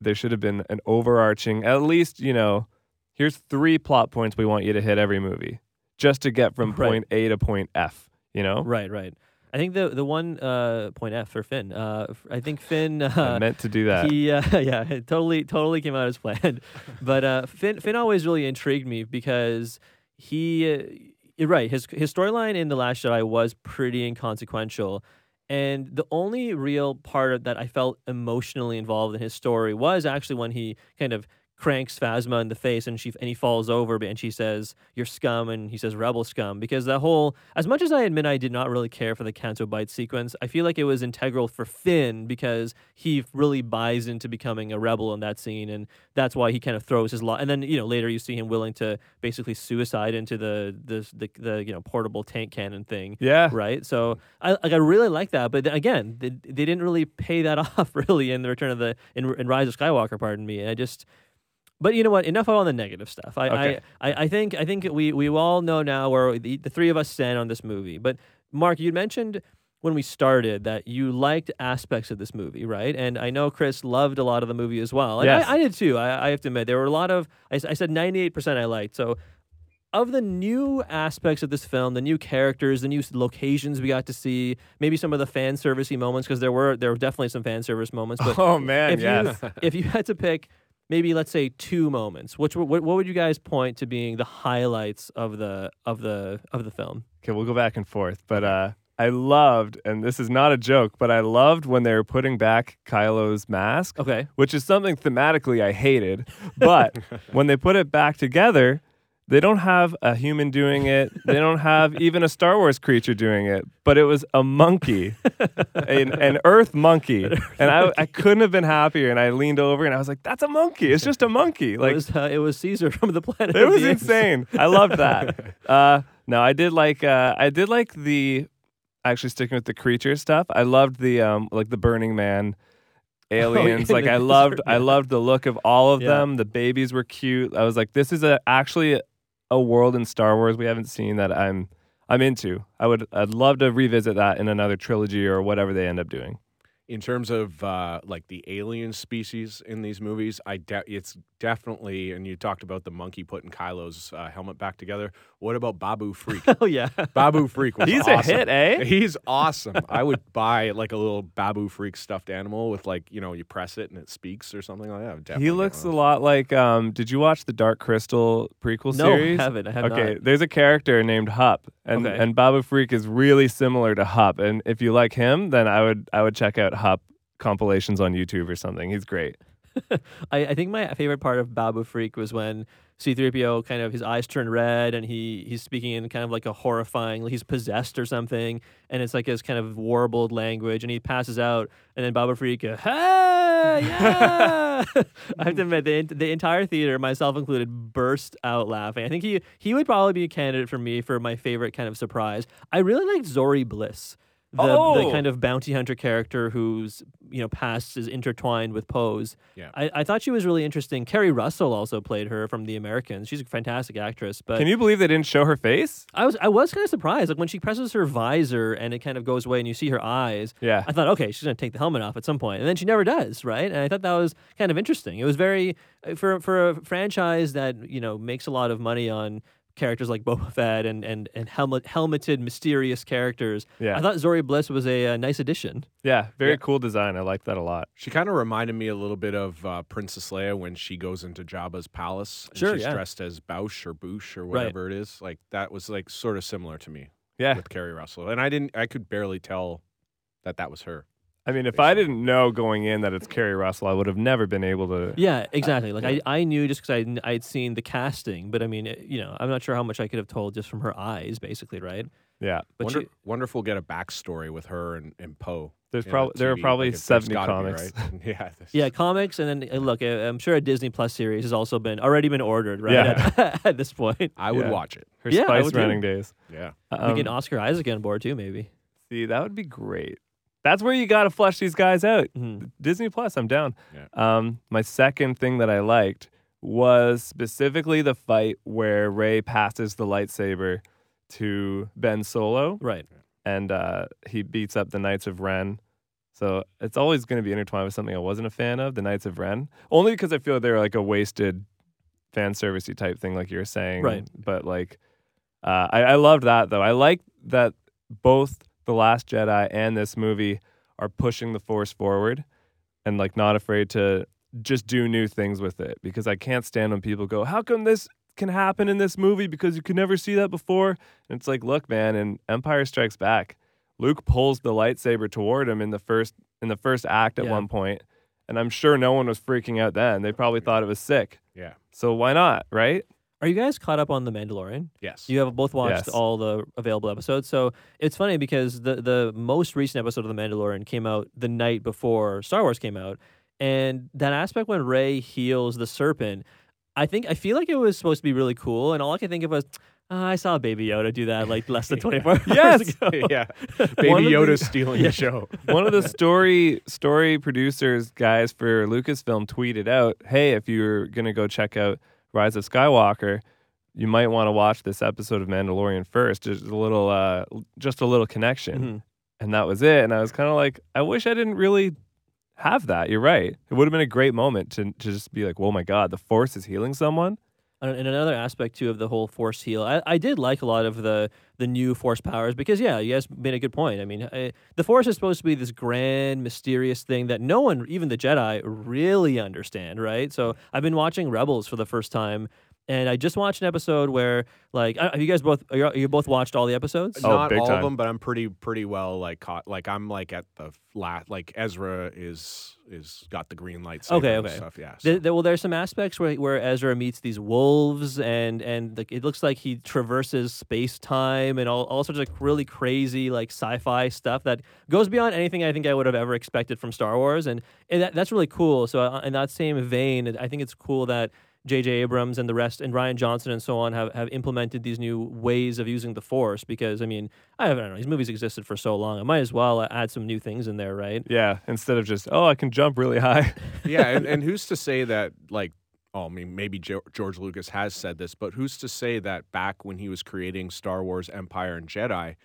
there should have been an overarching, at least, you know, here's three plot points we want you to hit every movie just to get from Right. point A to point F, you know? Right, right. I think the the one uh, point F for Finn. Uh, I think Finn. I Uh, meant to do that. He, uh, yeah, it totally, totally came out as planned. but uh, Finn, Finn always really intrigued me because he, you're right, his his storyline in the Last Jedi was pretty inconsequential, and the only real part of that I felt emotionally involved in his story was actually when he kind of cranks Phasma in the face and she and he falls over and she says you're scum and he says rebel scum because the whole as much as I admit I did not really care for the Canto Bight sequence I feel like it was integral for Finn because he really buys into becoming a rebel in that scene and that's why he kind of throws his lot and then you know later you see him willing to basically suicide into the the the, the you know portable tank cannon thing yeah. right? So I like I really like that, but again, they, they didn't really pay that off really in the Return of the in, in Rise of Skywalker. Pardon me. and I just, but you know what? Enough on the negative stuff. I Okay. I, I, I think I think we we all know now where the, the three of us stand on this movie. But Mark, you mentioned when we started that you liked aspects of this movie, right? And I know Chris loved a lot of the movie as well. And Yes. I, I did too. I, I have to admit there were a lot of I said ninety eight percent I liked. So of the new aspects of this film, the new characters, the new locations we got to see, maybe some of the fan servicey moments because there were there were definitely some fan service moments. But Oh, man, if yes. you if you had to pick maybe let's say two moments, which what, what would you guys point to being the highlights of the of the of the film? Okay, we'll go back and forth. But uh, I loved, and this is not a joke, but I loved when they were putting back Kylo's mask, Okay, which is something thematically I hated. But when they put it back together, they don't have a human doing it. They don't have even a Star Wars creature doing it. But it was a monkey, an, an Earth monkey, and I, I couldn't have been happier. And I leaned over and I was like, "That's a monkey. It's just a monkey." Like it was uh, it was Caesar from the planet. it was insane. I loved that. Uh, no, I did like uh, I did like the actually sticking with the creature stuff. I loved the um like the Burning Man aliens. yeah, like I loved I loved the look of all of Yeah. them. The babies were cute. I was like, this is a actually a world in Star Wars we haven't seen that I'm I'm into. I would I'd love to revisit that in another trilogy or whatever they end up doing. in terms of uh, like the alien species in these movies, I doubt it's definitely. And you talked about the monkey putting Kylo's uh, helmet back together. What about Babu Frik? Oh yeah, Babu Frik was He's a hit, eh? He's awesome. I would buy like a little Babu Frik stuffed animal with like you know you press it and it speaks or something like that. Definitely He looks a lot like um did you watch the Dark Crystal prequel no, series? I haven't. I have okay, not. there's a character named Hup, and Okay. and Babu Frik is really similar to Hup. And if you like him, then I would I would check out Hup compilations on YouTube or something. He's great. I, I think my favorite part of Babu Frik was when C3PO kind of his eyes turn red and he he's speaking in kind of like a horrifying like he's possessed or something and it's like his kind of warbled language and he passes out and then Babu Frik uh, hey yeah! I have to admit the, the entire theater myself included burst out laughing. I think he he would probably be a candidate for me for my favorite kind of surprise. I really liked Zorii Bliss the, the Oh! kind of bounty hunter character whose you know past is intertwined with Poe's. Yeah. I, I thought she was really interesting. Keri Russell also played her from The Americans. She's a fantastic actress. But Can you believe they didn't show her face? I was I was kind of surprised. Like when she presses her visor and it kind of goes away and you see her eyes. Yeah. I thought, okay, she's gonna take the helmet off at some point, and then she never does, right? And I thought that was kind of interesting. It was very uh, for for a franchise that you know makes a lot of money on characters like Boba Fett and and and helmet helmeted mysterious characters. Yeah. I thought Zorii Bliss was a, uh nice addition. Yeah, very Yeah. cool design. I like that a lot. She kind of reminded me a little bit of uh, Princess Leia when she goes into Jabba's palace. And Sure, she's yeah. dressed as Bausch or Boosh or Right. whatever it is. Like that was like sort of similar to me Yeah. with Keri Russell, and I didn't. I could barely tell that that was her. I mean, if I didn't know going in that it's Keri Russell, I would have never been able to. Yeah, exactly. Like I, I knew just because I I'd seen the casting, but I mean, it- you know, I'm not sure how much I could have told just from her eyes, basically, right? Yeah. But Wonder, you- wonder if we'll get a backstory with her and, and Poe. There's in prob- the there are probably Like, 70 gotta be, comics. right? yeah. this- Yeah, comics, and then uh, look, uh, I'm sure a Disney Plus series has also been already been ordered, right? Yeah. At, at this point, I would Yeah. watch it. Her Yeah, I Spice would too. running days. Yeah. we Um, get Oscar Isaac on board too, maybe. see, that would be great. That's where you got to flesh these guys out. Mhm. Disney Plus, I'm down. Yeah. Um, my second thing that I liked was specifically the fight where Rey passes the lightsaber to Ben Solo, Right. and uh, he beats up the Knights of Ren. So it's always going to be intertwined with something I wasn't a fan of, the Knights of Ren, only because I feel they're like a wasted fan servicey type thing, like you were saying. Right. But like, uh, I, I loved that though. I like that both the Last Jedi and this movie are pushing the Force forward, and like not afraid to just do new things with it. Because I can't stand when people go, "How come this can happen in this movie? Because you could never see that before." And it's like, look, man, in Empire Strikes Back, Luke pulls the lightsaber toward him in the first in the first act at Yeah. one point, and I'm sure no one was freaking out then. They probably thought it was sick. Yeah. So why not, right? Are you guys caught up on The Mandalorian? Yes. You have both watched Yes. all the available episodes. So it's funny because the the most recent episode of The Mandalorian came out the night before Star Wars came out. And that aspect when Rey heals the serpent, I think I feel like it was supposed to be really cool. And all I can think of was "Ah, I saw Baby Yoda do that like less than 24 hours Yes! ago. yeah. One Baby of the- Yoda's stealing the show. One of the story story producers guys for Lucasfilm tweeted out, "Hey, if you're gonna go check out Rise of Skywalker, you might want to watch this episode of Mandalorian first. Just a little, uh, just a little connection." Mhm. And that was it. And I was kind of like, I wish I didn't really have that. You're right. It would have been a great moment to, to just be like, "Oh my God, the Force is healing someone." And another aspect too of the whole force heal, I, I did like a lot of the the new force powers because yeah, you guys made a good point. I mean, I, the force is supposed to be this grand, mysterious thing that no one, even the Jedi, really understand, right? So I've been watching Rebels for the first time, and I just watched an episode where like, have you guys both are you, you both watched all the episodes? Oh, Not big all time. of them, but I'm pretty pretty well like caught. Like I'm like at the flat. Like Ezra is is got the green light. Okay, okay. Stuff. Yeah. There, so- there- well, there's some aspects where where Ezra meets these wolves, and and like, it looks like he traverses space time and all, all sorts of like really crazy like sci-fi stuff that goes beyond anything I think I would have ever expected from Star Wars, and, and that, that's really cool. So uh, in that same vein, I think it's cool that. J.J. Abrams and the rest, and Rian Johnson and so on, have, have implemented these new ways of using the Force. Because I mean, I I don't know, these movies existed for so long. I might as well uh, add some new things in there, right? Yeah. Instead of just, oh, I can jump really high. yeah, and, and who's to say that like oh, I mean maybe Jo- George Lucas has said this, but who's to say that back when he was creating Star Wars Empire and Jedi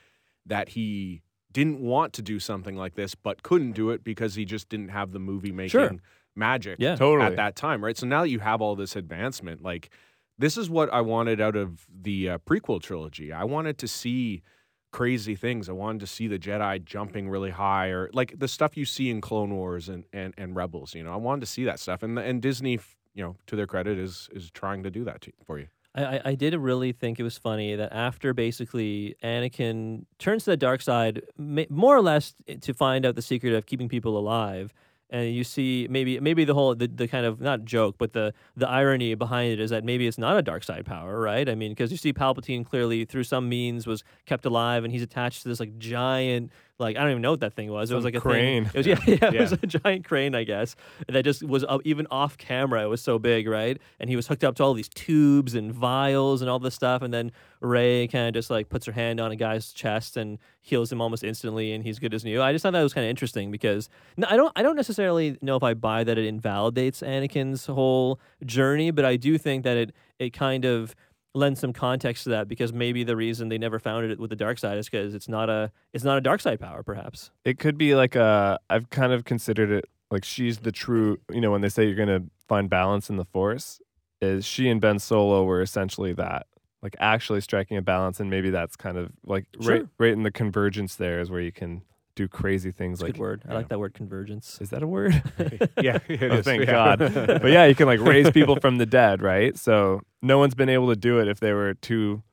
that he didn't want to do something like this but couldn't do it because he just didn't have the movie making Sure. Magic Yeah. Totally. at that time, right? So now that you have all this advancement, like this is what I wanted out of the uh, prequel trilogy. I wanted to see crazy things. I wanted to see the Jedi jumping really high, or like the stuff you see in Clone Wars and and, and Rebels. You know, I wanted to see that stuff, and and Disney, you know, to their credit, is is trying to do that to, for you. I, I- I did really think it was funny that after basically Anakin turns to the dark side, more or less to find out the secret of keeping people alive, and you see maybe maybe the whole the, the kind of not joke, but the the irony behind it is that maybe it's not a dark side power, right? I mean, because you see Palpatine clearly through some means was kept alive, and he's attached to this like giant. Like I don't even know what that thing was. it was like a crane. Thing. It was yeah, yeah, it Yeah. was a giant crane, I guess, that just was up, even off camera. It was so big, right? And he was hooked up to all these tubes and vials and all this stuff. And then Rey kind of just like puts her hand on a guy's chest and heals him almost instantly, and he's good as new. I just thought that was kind of interesting because no, I don't, I don't necessarily know if I buy that it invalidates Anakin's whole journey, but I do think that it, it kind of lends some context to that because maybe the reason they never found it with the dark side is because it's not a, it's not a dark side power, perhaps. it could be like a I've kind of considered it like she's the true you know when they say you're gonna find balance in the force is she and Ben Solo were essentially that like actually striking a balance and maybe that's kind of like right right in the convergence there is where you can do crazy things It's like good word. I yeah. like that word convergence. is that a word yeah, it oh, is, thank yeah. God. but yeah, you can like raise people from the dead, right? So no one's been able to do it if they were too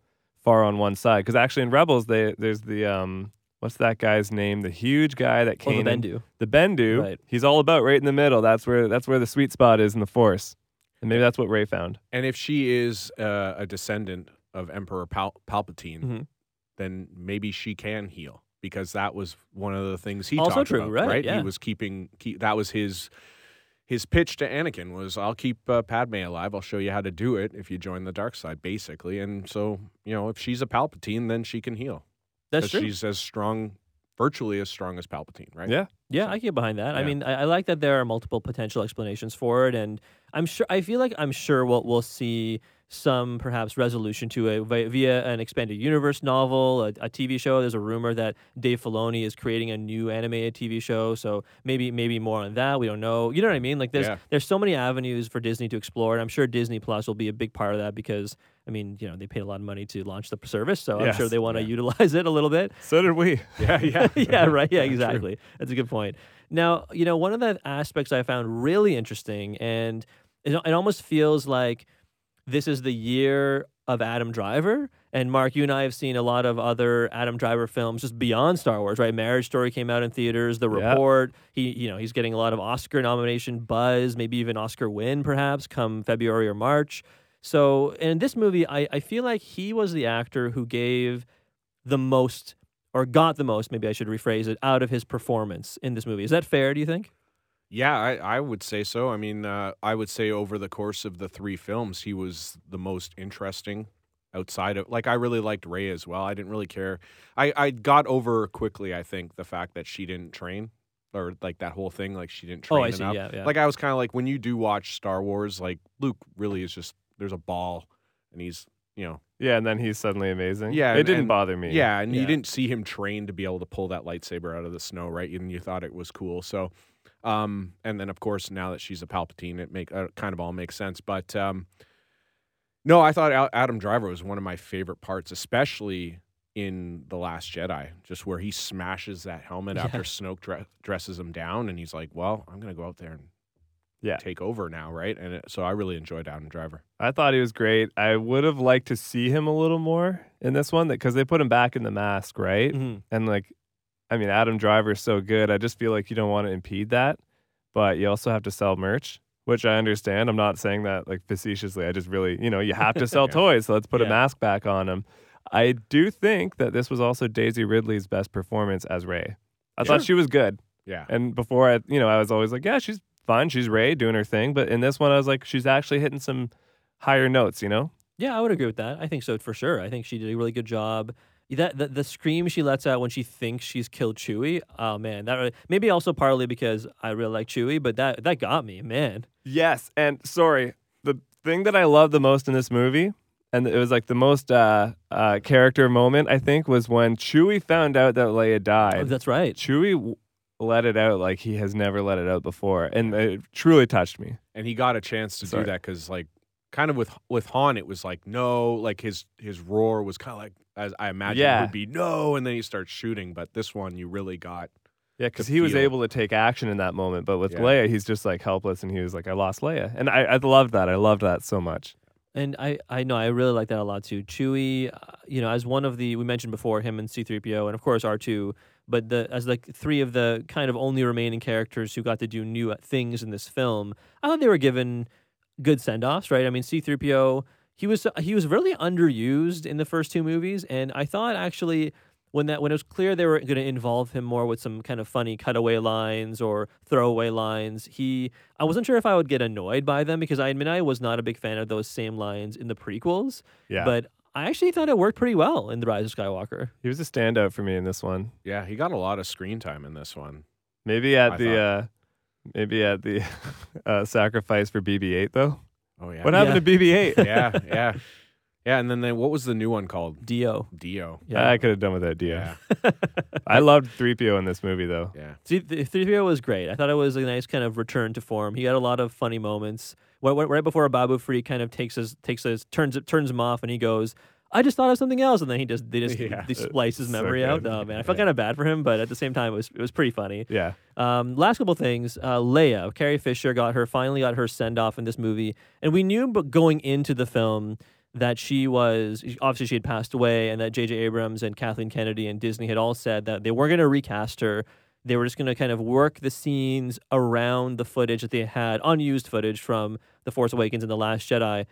far on one side. Because actually in Rebels, they there's the um what's that guy's name? The huge guy that came Oh, the. Bendu. The Bendu. Right. He's all about right in the middle. That's where that's where the sweet spot is in the Force. And maybe that's what Rey found. And if she is uh, a descendant of Emperor Pal- Palpatine, Mhm. then maybe she can heal because that was one of the things he Also talked true, about, right, yeah. He was keeping keep, that was his his pitch to Anakin was I'll keep uh, Padme alive. I'll show you how to do it if you join the dark side, basically. And so you know, if she's a Palpatine, then she can heal. That's true. She's as strong, virtually as strong as Palpatine, right? Yeah. Yeah, I get behind that. I mean, I, I like that there are multiple potential explanations for it, and I'm sure. I feel like I'm sure we'll we'll see some perhaps resolution to it via, via an expanded universe novel, a, a TV show. There's a rumor that Dave Filoni is creating a new animated TV show, so maybe maybe more on that. We don't know. You know what I mean? Like there's Yeah. there's so many avenues for Disney to explore, and I'm sure Disney Plus will be a big part of that because I mean, you know, they paid a lot of money to launch the service, so I'm sure they want to Yeah. utilize it a little bit. So did we. Yeah, yeah, yeah, right. Yeah, True. exactly. That's a good point. Now, you know, one of the aspects I found really interesting, and it, it almost feels like this is the year of Adam Driver. And Mark, you and I have seen a lot of other Adam Driver films just beyond Star Wars, right? Marriage Story came out in theaters. The. Report. He, you know, he's getting a lot of Oscar nomination buzz, maybe even Oscar win, perhaps come February or March. So, in this movie, I, I feel like he was the actor who gave the most or got the most, maybe I should rephrase it, out of his performance in this movie. Is that fair, do you think? Yeah, I, I would say so. I mean, uh, I would say over the course of the three films, he was the most interesting outside of like I really liked Rey as well. I didn't really care. I, I got over quickly, I think, the fact that she didn't train or like that whole thing, like she didn't train Oh, I see. enough. Yeah, yeah. Like I was kind of like when you do watch Star Wars, like Luke really is just there's a ball and he's you know Yeah, and then he's suddenly amazing. Yeah, it and- didn't and- bother me. Yeah, and Yeah. you didn't see him train to be able to pull that lightsaber out of the snow, right? And you thought it was cool. So, um, and then of course now that she's a Palpatine, it make uh, kind of all makes sense. But um, no, I thought Adam Driver was one of my favorite parts, especially in the Last Jedi, just where he smashes that helmet Yeah. after Snoke dre- dresses him down, and he's like, "Well, I'm gonna go out there and Yeah. take over now, right?" And it, so I really enjoyed Adam Driver. I thought he was great. I would have liked to see him a little more in this one because they put him back in the mask, right? Mhm. And like, I mean, Adam Driver is so good. I just feel like you don't want to impede that, but you also have to sell merch, which I understand. I'm not saying that like facetiously. I just really, you know, you have to sell Yeah. toys, so let's put Yeah. a mask back on him. I do think that this was also Daisy Ridley's best performance as Rey. I thought she was good. Yeah, And before I, you know, I was always like, yeah, she's fine. She's Rey doing her thing. But in this one, I was like, she's actually hitting some higher notes, you know? Yeah, I would agree with that. I think so for sure. I think she did a really good job. That the, the scream she lets out when she thinks she's killed Chewie. Oh man, that really, maybe also partly because I really like Chewie, but that that got me, man. Yes. And sorry, the thing that I love the most in this movie, and it was like the most uh, uh, character moment, I think, was when Chewie found out that Leia Oh, died. that's right. Chewie let it out like he has never let it out before. And it truly touched me. and he got a chance to Sorry. do that because like kind of with with Han it was like no like his his roar was kind of like as I imagine Yeah. it would be no and then he starts shooting but this one you really got Yeah, because to he was able to take action in that moment. But with Yeah. Leia, he's just like helpless and he was like, I lost Leia. And I, I loved that. I loved that so much. And I, I know I really like that a lot too. Chewie, uh, you know, as one of the we mentioned before, him and C-3PO, and of course R2, but the as like three of the kind of only remaining characters who got to do new things in this film, I thought they were given good send offs, right? I mean, C-3PO, he was he was really underused in the first two movies, and I thought actually when that when it was clear they were going to involve him more with some kind of funny cutaway lines or throwaway lines, he I wasn't sure if I would get annoyed by them because I admit I was not a big fan of those same lines in the prequels, Yeah. but I actually thought it worked pretty well in The Rise of Skywalker. he was a standout for me in this one. yeah he got a lot of screen time in this one Maybe at I the uh, maybe at the uh, sacrifice for BB-8 though. Oh yeah What happened to BB-8? yeah yeah yeah and then they, what was the new one called Dio. Dio Yeah. I could have done without Dio. yeah I loved 3PO in this movie though. yeah See, the 3PO was great. I thought it was a nice kind of return to form. He had a lot of funny moments. Right, right before Babu Frik kind of takes his takes his turns turns him off, and he goes, "I just thought of something else," and then he just they just Yeah. they splice his So memory out. good. Oh man, I felt Yeah. kind of bad for him, but at the same time, it was it was pretty funny. Yeah. Um, last couple things, uh, Leia, Carrie Fisher got her finally got her send off in this movie, and we knew, but going into the film that she was obviously she had passed away, and that J.J. Abrams and Kathleen Kennedy and Disney had all said that they weren't going to recast her. They were just going to kind of work the scenes around the footage that they had, unused footage from The Force Awakens and The Last Jedi.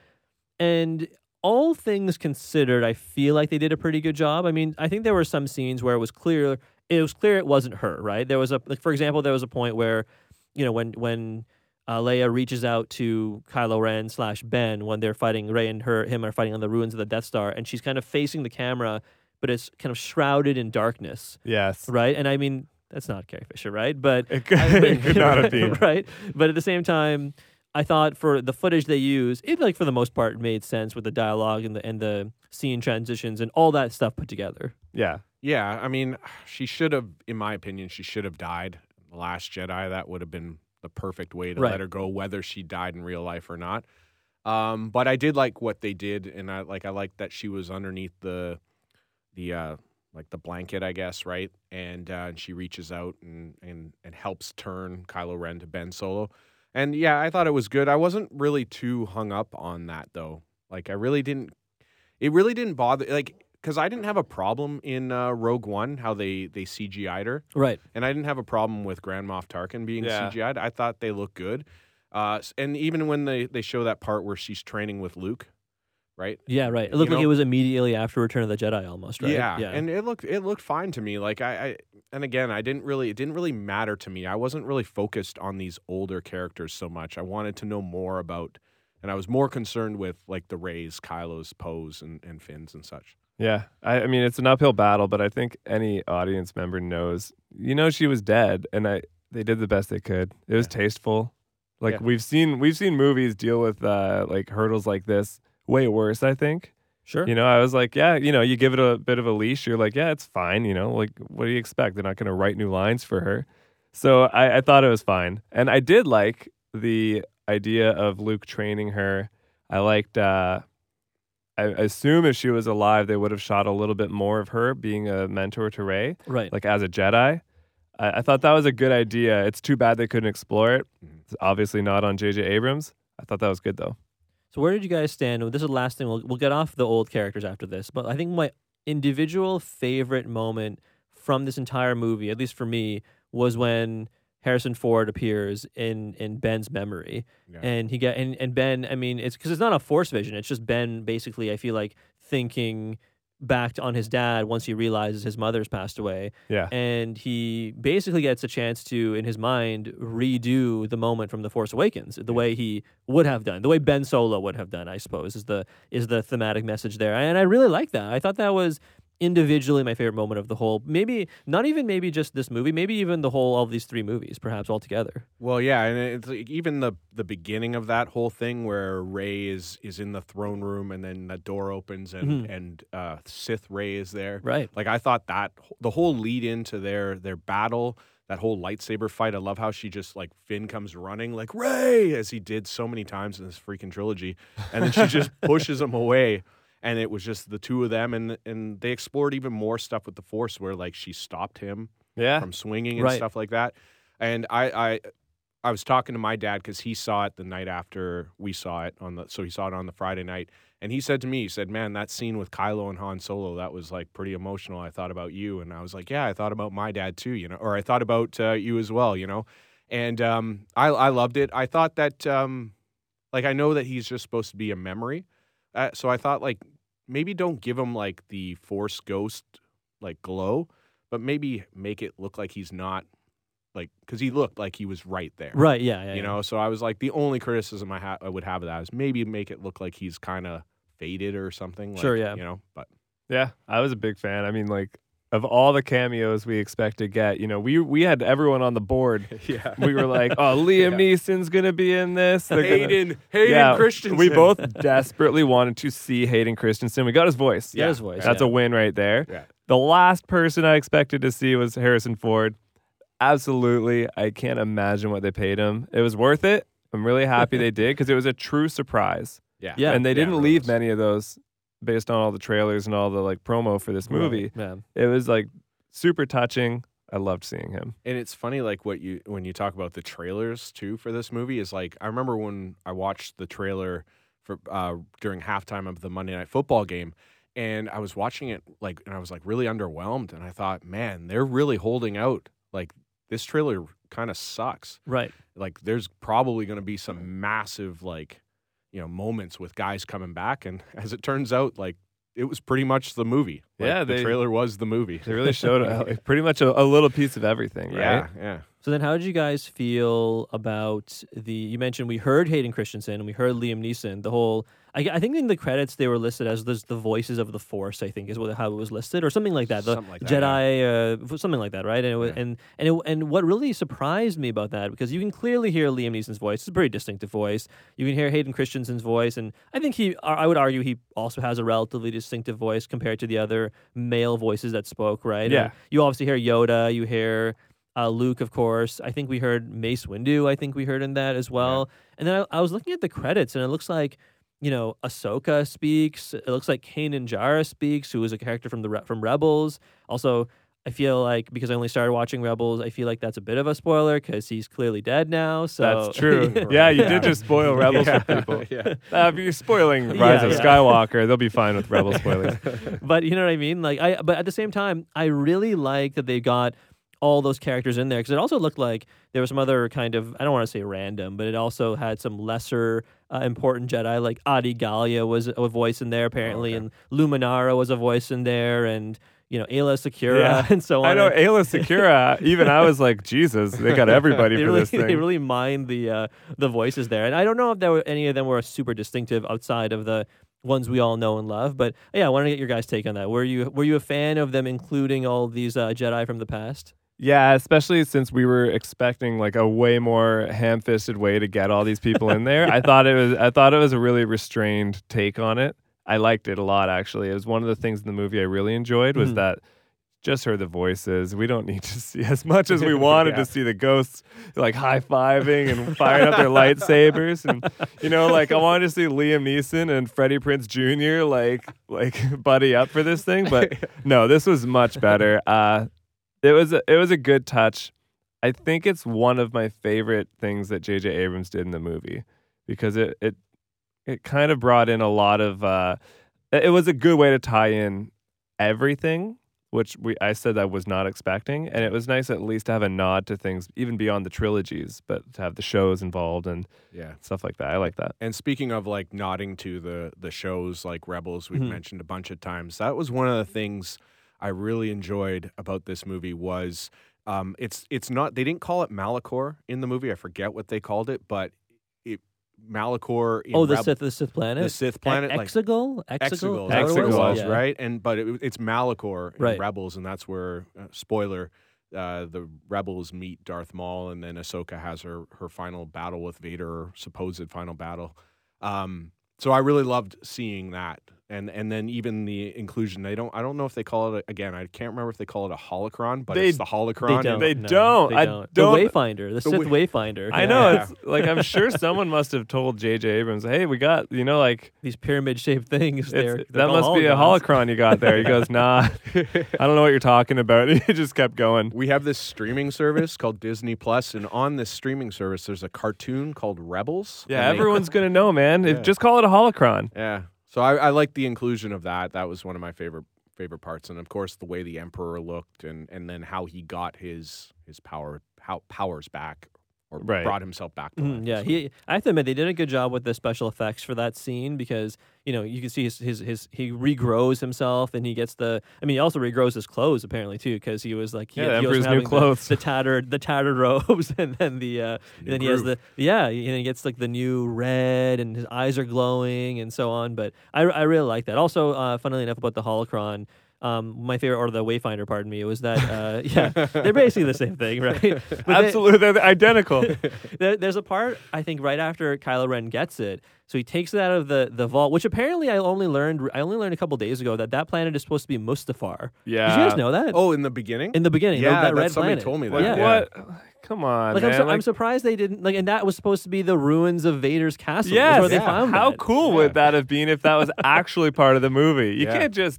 And all things considered, I feel like they did a pretty good job. I mean, I think there were some scenes where it was clear it was clear it wasn't her, right? There was a like for example, there was a point where, you know, when when uh, Leia reaches out to Kylo Ren slash Ben when they're fighting. Rey and her him are fighting on the ruins of the Death Star, and she's kind of facing the camera, but it's kind of shrouded in darkness, Yes. right? And I mean, that's not Carrie Fisher, right? But It could, I it could not have been. right. But at the same time, I thought for the footage they use, it like for the most part made sense with the dialogue and the and the scene transitions and all that stuff put together. Yeah. Yeah, I mean, she should have, in my opinion, she should have died. The Last Jedi. That would have been the perfect way to Right. let her go, whether she died in real life or not. Um, but I did like what they did, and I like I liked that she was underneath the the uh, like the blanket, I guess, right? And uh, and she reaches out and and and helps turn Kylo Ren to Ben Solo. And yeah, I thought it was good. I wasn't really too hung up on that though. Like I really didn't. It really didn't bother like because I didn't have a problem in uh, Rogue One how they they CGI'd her, Right. and I didn't have a problem with Grand Moff Tarkin being Yeah. CGI'd. I thought they looked good. Uh, and even when they, they show that part where she's training with Luke, right? Yeah, right. It You looked like know- it was immediately after Return of the Jedi, almost, right? Yeah, yeah. and it looked it looked fine to me. Like I, I, and again, I didn't really it didn't really matter to me. I wasn't really focused on these older characters so much. I wanted to know more about, and I was more concerned with like the Reys, Kylo's, Poes, and and Finns and such. Yeah. I, I mean, it's an uphill battle, but I think any audience member knows, you know, she was dead, and I they did the best they could. It was tasteful. Like Yeah. we've seen we've seen movies deal with uh, like hurdles like this way worse. I think. Sure. You know, I was like, yeah, you know, you give it a bit of a leash. You're like, yeah, it's fine. You know, like, what do you expect? They're not going to write new lines for her. So I, I thought it was fine. And I did like the idea of Luke training her. I liked, uh, I assume if she was alive, they would have shot a little bit more of her being a mentor to Rey, right. like as a Jedi. I, I thought that was a good idea. It's too bad they couldn't explore it. It's obviously not on J.J. Abrams. I thought that was good though. So where did you guys stand? This is the last thing. We'll we'll get off the old characters after this, but I think my individual favorite moment from this entire movie, at least for me, was when Harrison Ford appears in in Ben's memory, Yeah. and he get and, and Ben. I mean, it's because it's not a force vision. It's just Ben basically. I feel like thinking back on his dad once he realizes his mother's passed away. Yeah. and he basically gets a chance to in his mind redo the moment from the force awakens the way he would have done the way ben solo would have done i suppose is the is the thematic message there. And i really like that. I thought that was individually my favorite moment of the whole maybe not even maybe just this movie maybe even the whole all these three movies perhaps all together. Well, yeah, and it's like even the the beginning of that whole thing where Rey is is in the throne room and then the door opens and and uh, Sith Rey is there. right Like I thought that the whole lead into their their battle, that whole lightsaber fight. I love how she just like Finn comes running like Rey as he did so many times in this freaking trilogy, and then she just pushes him away. And it was just the two of them, and and they explored even more stuff with the Force, where like she stopped him Yeah. from swinging and Right. stuff like that. And I, I, I was talking to my dad because he saw it the night after we saw it on the, so he saw it on the Friday night, and he said to me, he said, "Man, that scene with Kylo and Han Solo, that was like pretty emotional. I thought about you, and I was like, yeah, I thought about my dad too, you know, or I thought about uh, you as well, you know." And um, I, I loved it. I thought that, um, like, I know that he's just supposed to be a memory, uh, so I thought like maybe don't give him like the Force Ghost like glow, but maybe make it look like he's not like because he looked like he was right there, right yeah, yeah You yeah. know, so I was like, the only criticism I, ha- I would have of that is maybe make it look like he's kind of faded or something. Like, Sure, yeah. You know, but Yeah, I was a big fan. I mean, like of all the cameos we expect to get, you know, we we had everyone on the board. yeah, We were like, "Oh, Liam Neeson's gonna be in this." They're gonna- Hayden, Hayden yeah, Christensen. We both desperately wanted to see Hayden Christensen. We got his voice. Yeah, his voice, That's yeah. a win right there. Yeah. The last person I expected to see was Harrison Ford. Absolutely, I can't imagine what they paid him. It was worth it. I'm really happy they did because it was a true surprise. Yeah, Yeah. and they didn't it leave many of those based on all the trailers and all the like promo for this movie. man, It was like super touching. I loved seeing him. And it's funny, like what you when you talk about the trailers too for this movie is like I remember when I watched the trailer for uh, during halftime of the Monday Night Football game, and I was watching it like, and I was like really underwhelmed, and I thought, man, they're really holding out. Like this trailer kind of sucks. right Like there's probably going to be some massive like, you know moments with guys coming back, and as it turns out, like it was pretty much the movie. Like, Yeah, the trailer was the movie. They really showed uh, pretty much a, a little piece of everything, right? Yeah, yeah. So then, how did you guys feel about the? You mentioned we heard Hayden Christensen and we heard Liam Neeson. The whole, I, I think in the credits they were listed as the, the voices of the Force. I think is what how it was listed, or something like that. The Something like that, Jedi, uh, something like that, right? And it was, Yeah. and and it, and what really surprised me about that because you can clearly hear Liam Neeson's voice. It's a pretty distinctive voice. You can hear Hayden Christensen's voice, and I think he, I would argue, he also has a relatively distinctive voice compared to the other male voices that spoke. Right? Yeah. And you obviously hear Yoda. You hear uh, Luke, of course. I think we heard Mace Windu. I think we heard in that as well. And then I, I was looking at the credits, and it looks like you know Ahsoka speaks. It looks like Kanan Jarrus speaks, who is a character from the Re- from Rebels. Also, I feel like because I only started watching Rebels, I feel like that's a bit of a spoiler because he's clearly dead now. So That's true. yeah, you did just spoil Rebels for people. yeah. Uh, if you're spoiling Rise Yeah, of yeah. Skywalker, they'll be fine with Rebel spoilers. but you know what I mean? Like I but at the same time, I really like that they got all those characters in there because it also looked like there was some other kind of I don't want to say random, but it also had some lesser uh, important Jedi like Adi Gallia was a voice in there apparently, okay. and Luminara was a voice in there, and you know Aayla Secura Yeah. and so on. I know Ayla Secura. even I was like, Jesus, they got everybody they for really, this thing. they really mind the uh, the voices there, and I don't know if there were any of them were super distinctive outside of the ones we all know and love. But yeah, I want to get your guys' take on that. Were you were you a fan of them including all these uh, Jedi from the past? Yeah, especially since we were expecting like a way more ham-fisted way to get all these people in there. I thought it was I thought it was a really restrained take on it. I liked it a lot actually. It was one of the things in the movie I really enjoyed was Mhm. that just heard the voices. We don't need to see as much as we wanted Yeah. to see the ghosts like high fiving and firing up their lightsabers, and you know, like I wanted to see Liam Neeson and Freddie Prinze Jr. like like buddy up for this thing, but no, this was much better. Uh, it was a, it was a good touch. I think it's one of my favorite things that J.J. Abrams did in the movie because it it it kind of brought in a lot of. Uh, it was a good way to tie in everything, which we I said I was not expecting, and it was nice at least to have a nod to things even beyond the trilogies, but to have the shows involved and Yeah. stuff like that. I like that. And speaking of like nodding to the the shows like Rebels, we've Mhm. mentioned a bunch of times. That was one of the things I really enjoyed about this movie was um, it's it's not they didn't call it Malachor in the movie. I forget what they called it, but it Malachor. In oh, the Reb- Sith, the Sith planet, the Sith planet, E- like Exegol, Exegol, Exegol, that's what it Exegol. was, Yeah. right? And but it, it's Malachor in Right. Rebels, and that's where uh, spoiler. Uh, the rebels meet Darth Maul, and then Ahsoka has her her final battle with Vader, supposed final battle. Um, so I really loved seeing that, and and then even the inclusion. They don't. I don't know if they call it a, again. I can't remember if they call it a holocron, but They- it's the holocron. They don't. They no, don't. They I don't. don't- The Wayfinder, the, The Sith Way- Wayfinder. I Yeah. know Yeah. it's like I'm sure someone must have told J.J. Abrams, "Hey, we got you know like these pyramid-shaped things. it's- They're, they're that called must be a holocron you got there." He goes, "Nah, I don't know what you're talking about." He just kept going. We have this streaming service called Disney Plus, and on this streaming service, there's a cartoon called Rebels. Yeah, and they- everyone's gonna know, man. Yeah. just call it a holocron. Yeah. So I, I like the inclusion of that. That was one of my favorite favorite parts, and of course the way the Emperor looked, and and then how he got his his power how powers back, or Right. brought himself back. To Mhm, life. yeah, he. I have to admit they did a good job with the special effects for that scene because you know you can see his his, his he regrows himself and he gets the. I mean, he also regrows his clothes apparently too because he was like he, Yeah, he was new having the- clothes. the, tattered the tattered robes and then the uh, New then he has the yeah and he gets like the new red and his eyes are glowing and so on. But I I really like that. Also, uh, funnily enough about the holocron. Um, my favorite, or the Wayfinder, pardon me, was that uh, yeah, they're basically the same thing, right? But they- Absolutely, they're identical. there, there's a part I think right after Kylo Ren gets it, so he takes it out of the, the vault, which apparently I only learned I only learned a couple days ago that that planet is supposed to be Mustafar. yeah. Did you guys know that? Oh, in the beginning. in the beginning, yeah, that that red somebody planet. told me that. Like, Yeah. yeah. What? Come on, Like I'm, man. su- I'm surprised they didn't like, and that was supposed to be the ruins of Vader's castle. yes. Where they yeah. found How that. cool Yeah. would that have been if that was actually part of the movie? You Yeah. can't just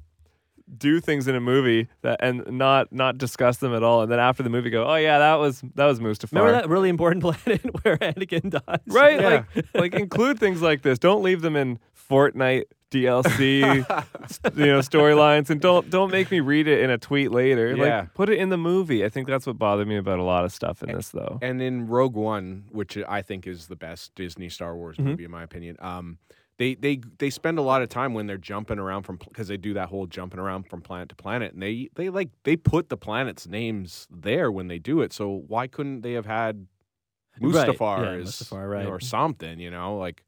do things in a movie that and not not discuss them at all, and then after the movie go, oh yeah, that was that was Mustafar. Remember that really important planet where Anakin dies? Right, Yeah. like like include things like this. Don't leave them in Fortnite DLC, you know, storylines, and don't don't make me read it in a tweet later. Yeah. Like, put it in the movie. I think that's what bothered me about a lot of stuff in this, though. And in Rogue One, which I think is the best Disney Star Wars Mm-hmm. movie in my opinion, um, they they they spend a lot of time when they're jumping around from because they do that whole jumping around from planet to planet, and they they like they put the planets' names there when they do it. So why couldn't they have had Right, yeah, Mustafar, right. or something? You know, like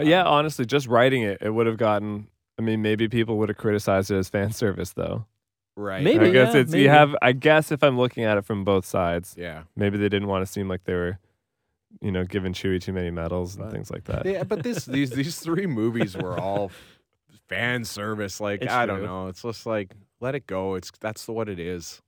uh, yeah, um, honestly, just writing it, it would have gotten. I mean, maybe people would have criticized it as fan service, though. right? Maybe. I guess yeah, it's maybe. you have. I guess if I'm looking at it from both sides, Yeah. maybe they didn't want to seem like they were, you know, giving Chewie too many medals and Right. things like that. Yeah, but this these these three movies were all fan service. Like It's I don't know. It's just like let it go. It's that's what it is.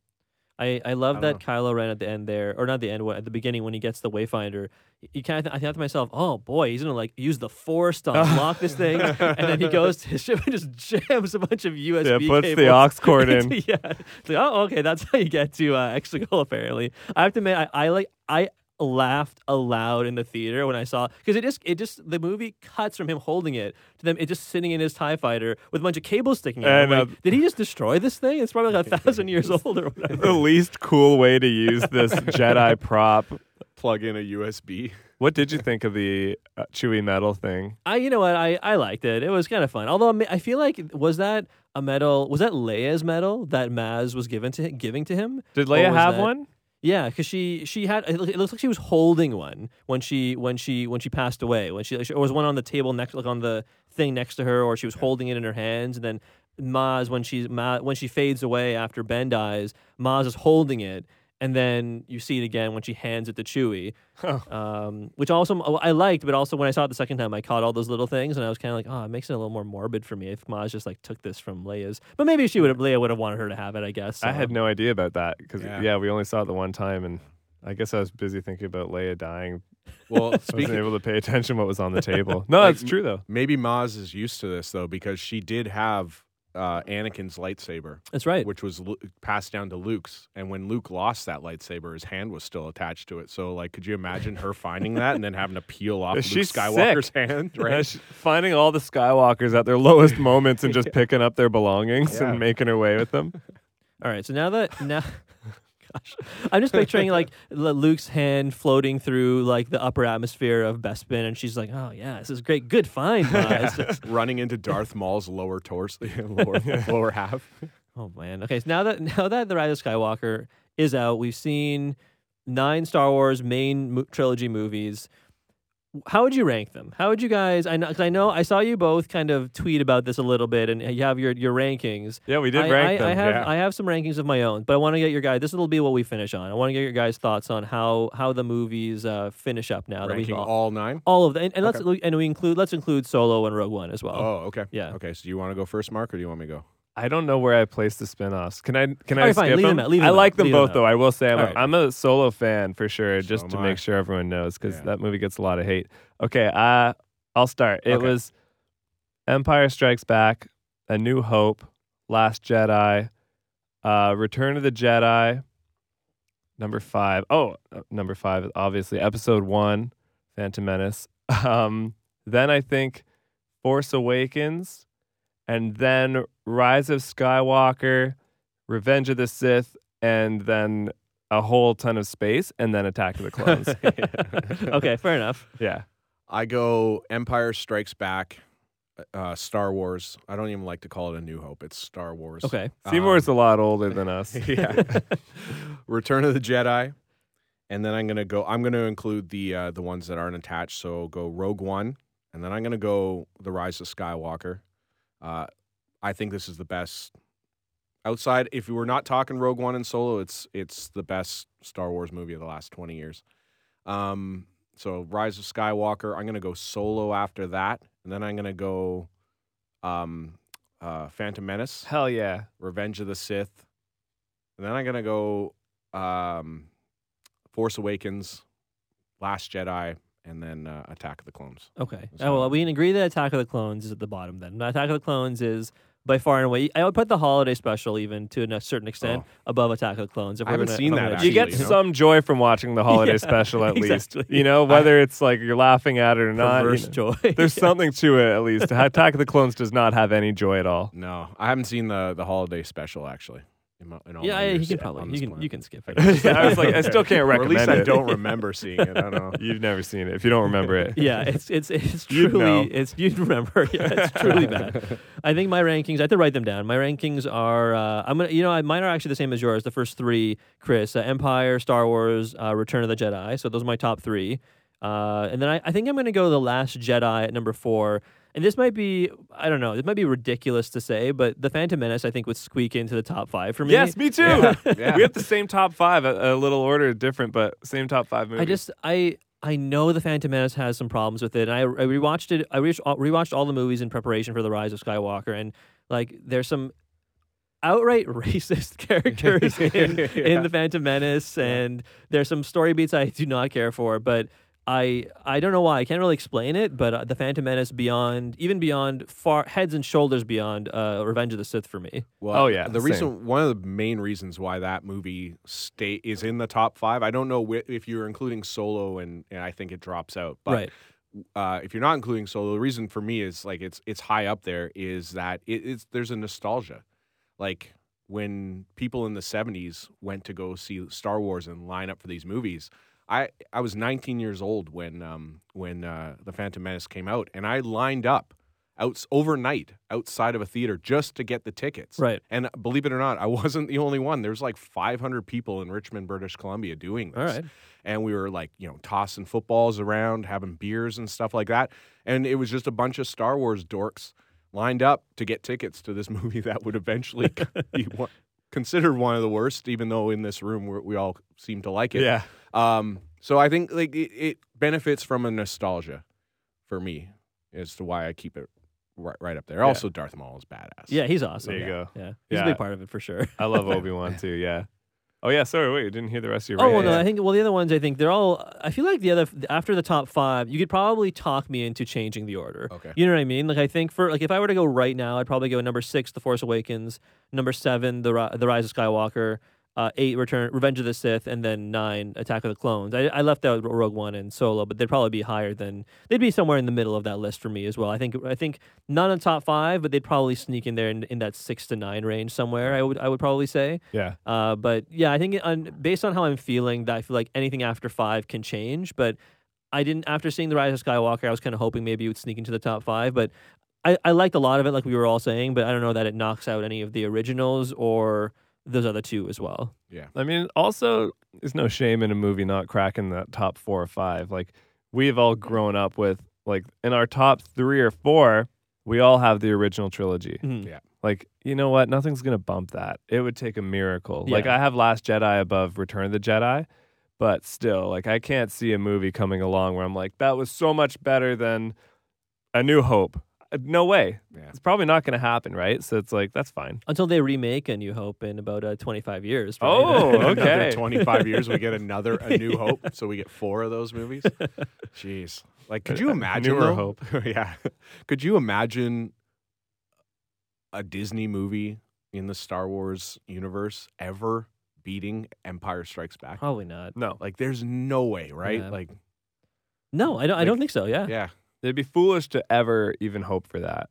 I, I love I that don't Kylo Ren at the end there, or not the end, at the beginning when he gets the Wayfinder. You kind of, I thought to myself, oh boy, he's gonna like use the Force to unlock this thing, and then he goes to his ship and just jams a bunch of USB Yeah, puts cables. the aux cord in. yeah, it's like, oh, okay, that's how you get to uh, Exegol. Apparently, I have to admit, I, I like I laughed aloud in the theater when I saw because it just it just the movie cuts from him holding it to them it just sitting in his Tie Fighter with a bunch of cables sticking out. Like, uh, did he just destroy this thing? It's probably like a thousand years old or whatever. the least cool way to use this Jedi prop. Plug in a USB. What did you think of the uh, Chewie medal thing? I, you know what, I, I liked it. It was kind of fun. Although I feel like was that a medal? Was that Leia's medal that Maz was given to giving to him? Did Leia have that- one? Yeah, because she she had it, looks like she was holding one when she when she when she passed away. When she or was one on the table next like on the thing next to her, or she was holding it in her hands. And then Maz when she's Ma, when she fades away after Ben dies, Maz is holding it. And then you see it again when she hands it to Chewie, um, which also I liked. But also when I saw it the second time, I caught all those little things, and I was kind of like, oh, it makes it a little more morbid for me if Maz just like took this from Leia's. But maybe she would have Leia would have wanted her to have it. I guess. I had no idea about that because Yeah. yeah. we only saw it the one time, and I guess I was busy thinking about Leia dying. Well, I wasn't able to pay attention what was on the table. No, Like, that's true though. maybe Maz is used to this though because she did have uh, Anakin's lightsaber, That's right. which was Lu- passed down to Luke's, and when Luke lost that lightsaber, his hand was still attached to it. So, like, could you imagine her finding that and then having to peel off Luke She's Skywalker's sick. hand? Right? finding all the Skywalkers at their lowest moments and just picking up their belongings Yeah. and making her way with them. All right, so now that now, gosh, I'm just picturing like Luke's hand floating through like the upper atmosphere of Bespin, and she's like, "Oh yeah, this is great, good find, Maz." Running into Darth Maul's lower torso, lower, lower half. oh man. Okay, so now that now that the Rise of Skywalker is out, we've seen nine Star Wars main mo- trilogy movies. How would you rank them? How would you guys? I know because I know I saw you both kind of tweet about this a little bit, and you have your your rankings. Yeah, we did I, rank I, them. I have yeah. I have some rankings of my own, but I want to get your guys. This will be what we finish on. I want to get your guys' thoughts on how how the movies uh, finish up now that Ranking we've all, all nine. all of them, and, and let's and we include let's include Solo and Rogue One as well. Oh, okay. Yeah. Okay. So, you want to go first, Mark, or do you want me to go? I don't know where I place the spin-offs. Can I can All I right, fine, skip leave them them? out, leave I them like out, them leave them both out. though. I will say I'm, All a, right. I'm a solo fan for sure, just to am make sure everyone knows because Yeah. that movie gets a lot of hate. Okay, uh, I'll start. It Okay. was Empire Strikes Back, A New Hope, Last Jedi, uh, Return of the Jedi, number five. Oh, uh, number five, obviously, Episode One, Phantom Menace. Um, then I think Force Awakens, and then Rise of Skywalker, Revenge of the Sith, and then a whole ton of space, and then Attack of the Clones. okay, fair enough. yeah. I go Empire Strikes Back, uh, Star Wars. I don't even like to call it a New Hope. It's Star Wars. Okay, Seymour's a lot older than us. yeah. Return of the Jedi, and then I'm gonna go. I'm gonna include the uh, the ones that aren't attached. So go Rogue One, and then I'm gonna go The Rise of Skywalker. Uh, I think this is the best. Outside, if we were not talking Rogue One and Solo, it's it's the best Star Wars movie of the last twenty years. Um, so Rise of Skywalker. I'm gonna go Solo after that, and then I'm gonna go um, uh, Phantom Menace. Hell yeah. Revenge of the Sith, and then I'm gonna go um, Force Awakens, Last Jedi, and then uh, Attack of the Clones. okay. That's Oh, well, we can agree that Attack of the Clones is at the bottom. Then Attack of the Clones is by far and away. I would put the holiday special even to a certain extent oh. above Attack of the Clones. If I we're haven't gonna, seen that, gonna actually. you get you know? some joy from watching the holiday Yeah, special at least. You know, whether it's like you're laughing at it or not. you know. joy. There's something to it at least. Attack of the Clones does not have any joy at all. No, I haven't seen the the holiday special actually. In my, in all yeah, my yeah, you years can probably this you can planet. you can skip it. I was like, I still can't recommend. Or at recommend least I don't remember seeing it. I don't know. You've never seen it if you don't remember it. yeah, it's it's it's You'd truly know. it's you'd remember. Yeah, it's truly bad. I think my rankings. I have to write them down. My rankings are. Uh, I'm gonna. You know, mine are actually the same as yours. The first three, Chris, uh, Empire, Star Wars, uh, Return of the Jedi. So those are my top three. Uh, and then I, I think I'm gonna go the Last Jedi at number four. And this might be, I don't know, this might be ridiculous to say, but the Phantom Menace I think would squeak into the top five for me. Yes, me too. yeah. We have the same top five, a, a little order different, but same top five movies. I just I I know the Phantom Menace has some problems with it, and I, I rewatched it. I re- rewatched all the movies in preparation for the Rise of Skywalker, and like there's some outright racist characters in, in the Phantom Menace, and there's some story beats I do not care for, but. I, I don't know why I can't really explain it, but uh, the Phantom Menace beyond even beyond far heads and shoulders beyond uh, Revenge of the Sith for me. Well, Oh, yeah, The same. reason, one of the main reasons why that movie stay is in the top five. I don't know whi- if you're including Solo, and, and I think it drops out. But right. uh, if you're not including Solo, the reason for me is like it's it's high up there. Is that it, it's there's a nostalgia, like when people in the '70s went to go see Star Wars and line up for these movies. I, I was 19 years old when um, when uh, the Phantom Menace came out, and I lined up out overnight outside of a theater just to get the tickets. Right. And believe it or not, I wasn't the only one. There's like 500 people in Richmond, British Columbia doing this. All right. And we were like, you know, tossing footballs around, having beers and stuff like that. And it was just a bunch of Star Wars dorks lined up to get tickets to this movie that would eventually be one, considered one of the worst, even though in this room we're, we all seem to like it. Yeah. Um, so I think like it, it benefits from a nostalgia for me as to why I keep it right, right up there. Also, Darth Maul is badass. Yeah, he's awesome. There you yeah. go. Yeah, he's Yeah. a big part of it for sure. I love Obi Wan too. Yeah. Oh yeah. Sorry. Wait. You didn't hear the rest of your. Oh well, no, I think well the other ones I think they're all. I feel like the other after the top five, you could probably talk me into changing the order. Okay. You know what I mean? Like I think for like if I were to go right now, I'd probably go number six, The Force Awakens, number seven, The Ri- The Rise of Skywalker, uh, eight, Return Revenge of the Sith, and then nine, Attack of the Clones. I, I left out Rogue One and Solo, but they'd probably be higher than they'd be somewhere in the middle of that list for me as well. I think I think not in top five, but they'd probably sneak in there in, in that six to nine range somewhere. I would I would probably say. Yeah. Uh, but yeah, I think on, based on how I'm feeling, that I feel like anything after five can change. But I didn't after seeing the Rise of Skywalker, I was kind of hoping maybe it would sneak into the top five. But I, I liked a lot of it, like we were all saying. But I don't know that it knocks out any of the originals or those other two as well. Yeah. I mean, also, there's no shame in a movie not cracking that top four or five. Like, we've all grown up with, like, in our top three or four, we all have the original trilogy. Mhm. Yeah. Like, you know what? Nothing's going to bump that. It would take a miracle. Like, I have Last Jedi above Return of the Jedi, but still, like, I can't see a movie coming along where I'm like, that was so much better than A New Hope. Uh, No way. Yeah. It's probably not going to happen, right? So it's like, that's fine. Until they remake A New Hope in about uh, 25 years. right? Oh, okay. 25 years, we get another A New Hope. So we get four of those movies. Jeez. Like, could you imagine? newer though? hope. yeah. Could you imagine a Disney movie in the Star Wars universe ever beating Empire Strikes Back? Probably not. No. Like, there's no way, right? Yeah. Like, No, I don't. I don't think so. Yeah. yeah. It'd be foolish to ever even hope for that.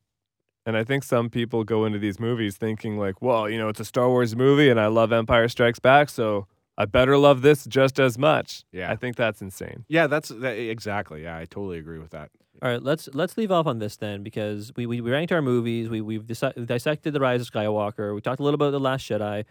And I think some people go into these movies thinking like, well, you know, it's a Star Wars movie and I love Empire Strikes Back, so I better love this just as much. Yeah. I think that's insane. Yeah, that's that, exactly. Yeah, I totally agree with that. All right, let's let's leave off on this then because we we, we ranked our movies. We we've disi- dissected the Rise of Skywalker. We talked a little about the Last Jedi.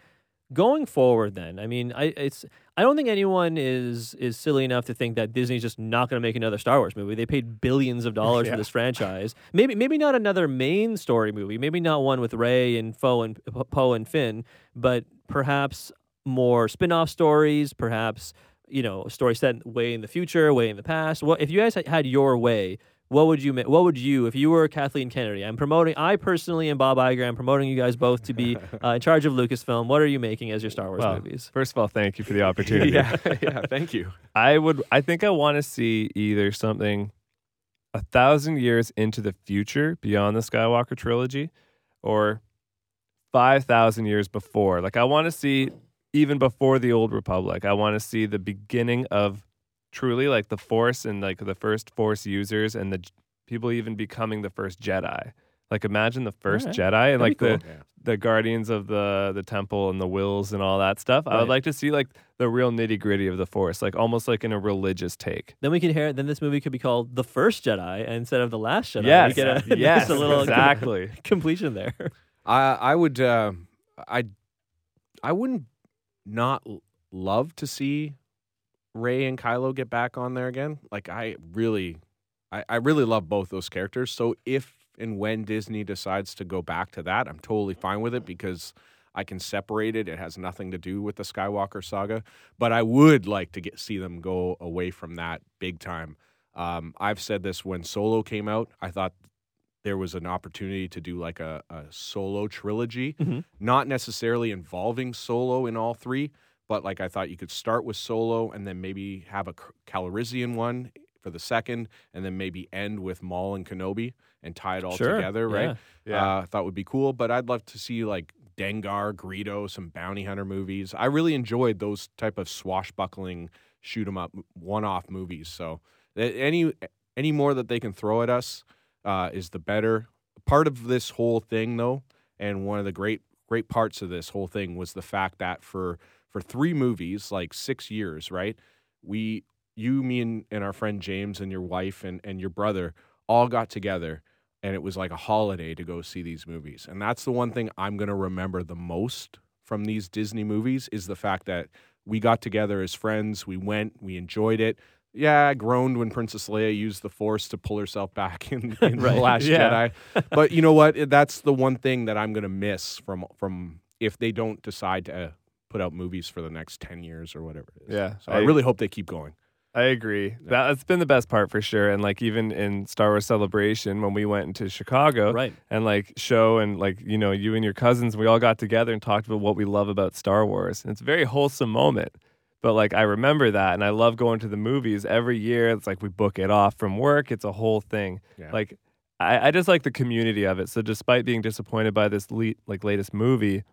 Going forward, then, I mean, I it's I don't think anyone is is silly enough to think that Disney's just not going to make another Star Wars movie. They paid billions of dollars Yeah. for this franchise. Maybe maybe not another main story movie. Maybe not one with Rey and Poe and Poe and Finn, but perhaps more spin-off stories. Perhaps you know, a story set way in the future, way in the past. What if you guys had your way? What would you What would you, if you were Kathleen Kennedy? I'm promoting. I personally and Bob Iger. I'm promoting you guys both to be uh, in charge of Lucasfilm. What are you making as your Star Wars Well, movies? First of all, thank you for the opportunity. yeah, yeah. Thank you. I would I think I want to see either something a thousand years into the future beyond the Skywalker trilogy, or 5,000 years before. Like, I want to see even before the Old Republic. I want to see the beginning of truly like the Force and like the first Force users and the people even becoming the first Jedi. Like, imagine the first Alright. Jedi and That'd be like the. Yeah. the guardians of the the temple and the wills and all that stuff. I would like to see like the real nitty gritty of the Force, like almost like in a religious take. Then we could hear. Then this movie could be called The First Jedi instead of The Last Jedi. Yes, We get a, yes, just a little com- exactly. completion there. I I would uh, I I wouldn't not love to see Rey and Kylo get back on there again. Like I really I, I really love both those characters. So if and when Disney decides to go back to that, I'm totally fine with it because I can separate it. It has nothing to do with the Skywalker saga. But I would like to get see them go away from that big time. Um, I've said this when Solo came out. I thought there was an opportunity to do like a, a solo trilogy, Mhm. not necessarily involving Solo in all three, but like I thought you could start with Solo and then maybe have a Cal- Calrissian one for the second, and then maybe end with Maul and Kenobi and tie it all Sure, together, right? yeah. Uh, I thought would be cool, but I'd love to see like Dengar, Greedo, some bounty hunter movies. I really enjoyed those type of swashbuckling shoot 'em up one off movies. So any any more that they can throw at us uh, is the better. Part of this whole thing, though, and one of the great great parts of this whole thing was the fact that for for three movies, like six years, right? We, you, me, and, and our friend James, and your wife, and and your brother all got together, and it was like a holiday to go see these movies. And that's the one thing I'm gonna remember the most from these Disney movies is the fact that we got together as friends. We went, we enjoyed it. Yeah, I groaned when Princess Leia used the Force to pull herself back in, in Right. the Last Yeah. Jedi. But you know what? That's the one thing that I'm gonna miss from from if they don't decide to put out movies for the next ten years or whatever it is. Yeah, So I, I- really hope they keep going. I agree. That's been the best part for sure. And like even in Star Wars Celebration when we went into Chicago Right. and like show and like, you know, you and your cousins, we all got together and talked about what we love about Star Wars. And it's a very wholesome moment. But like I remember that and I love going to the movies every year. It's like we book it off from work. It's a whole thing. Yeah. Like I, I just like the community of it. So despite being disappointed by this le- like latest movie,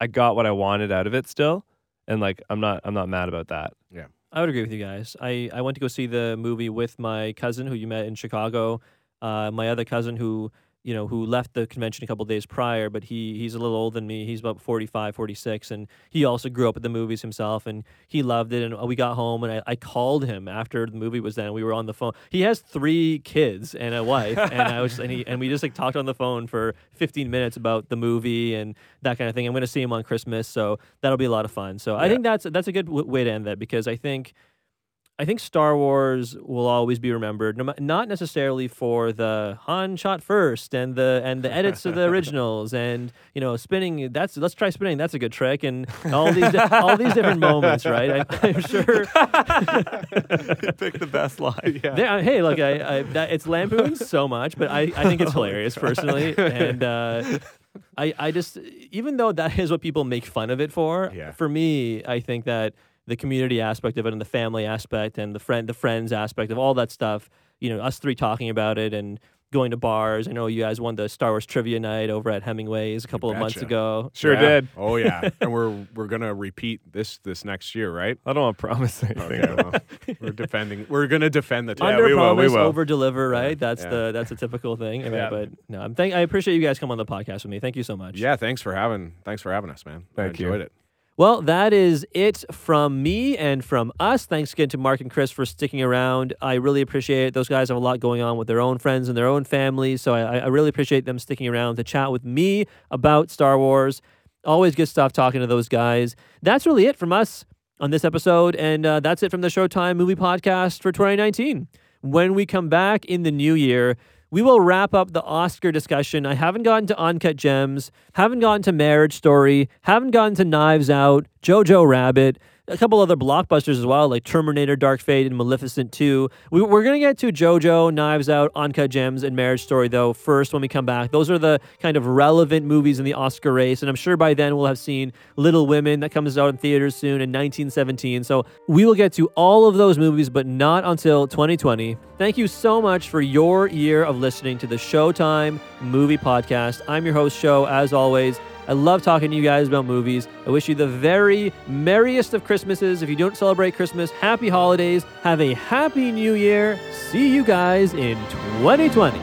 I got what I wanted out of it still. And like I'm not I'm not mad about that. Yeah, I would agree with you guys. I, I went to go see the movie with my cousin who you met in Chicago. Uh, my other cousin who you know who left the convention a couple days prior, but he he's a little older than me. He's about 45, 46, and he also grew up at the movies himself, and he loved it. And we got home, and I, I called him after the movie was done. We were on the phone. He has three kids and a wife, and I was and he and we just like talked on the phone for fifteen minutes about the movie and that kind of thing. I'm going to see him on Christmas, so that'll be a lot of fun. So I think that's that's a good w- way to end that because I think I think Star Wars will always be remembered, not necessarily for the Han shot first and the and the edits of the originals and you know spinning. That's let's try spinning. That's a good trick and all these all these different moments, right? I, I'm sure. Pick the best line. Yeah. There, hey, look, I, I that, it's lampooned so much, but I, I think it's hilarious personally, and uh, I I just even though that is what people make fun of it for, Yeah. for me, I think that the community aspect of it and the family aspect and the friend the friends aspect of all that stuff, you know, us three talking about it and going to bars. I know you guys won the Star Wars trivia night over at Hemingway's a couple of months ago. Sure Yeah. did. Oh yeah, and we're we're gonna repeat this this next year, right? I don't want to promise anything. Okay, well, we're defending. We're gonna defend the title. Under we will, we promise, will. over deliver, right? That's yeah. the that's a typical thing. I mean, Yeah. But no, I'm thank I appreciate you guys coming on the podcast with me. Thank you so much. Yeah, thanks for having thanks for having us, man. I Thank you. enjoyed it. Well, that is it from me and from us. Thanks again to Mark and Chris for sticking around. I really appreciate it. Those guys have a lot going on with their own friends and their own families. So I, I really appreciate them sticking around to chat with me about Star Wars. Always good stuff talking to those guys. That's really it from us on this episode. And uh, that's it from the Showtime Movie Podcast for 2019. When we come back in the new year, we will wrap up the Oscar discussion. I haven't gotten to Uncut Gems, haven't gotten to Marriage Story, haven't gotten to Knives Out, Jojo Rabbit, a couple other blockbusters as well, like Terminator, Dark Fate, and Maleficent 2. We, we're going to get to Jojo, Knives Out, Uncut Gems, and Marriage Story, though, first when we come back. Those are the kind of relevant movies in the Oscar race, and I'm sure by then we'll have seen Little Women that comes out in theaters soon in 1917. So we will get to all of those movies, but not until 2020. Thank you so much for your year of listening to the Showtime Movie Podcast. I'm your host, Show, as always. I love talking to you guys about movies. I wish you the very merriest of Christmases. If you don't celebrate Christmas, happy holidays. Have a happy new year. See you guys in 2020.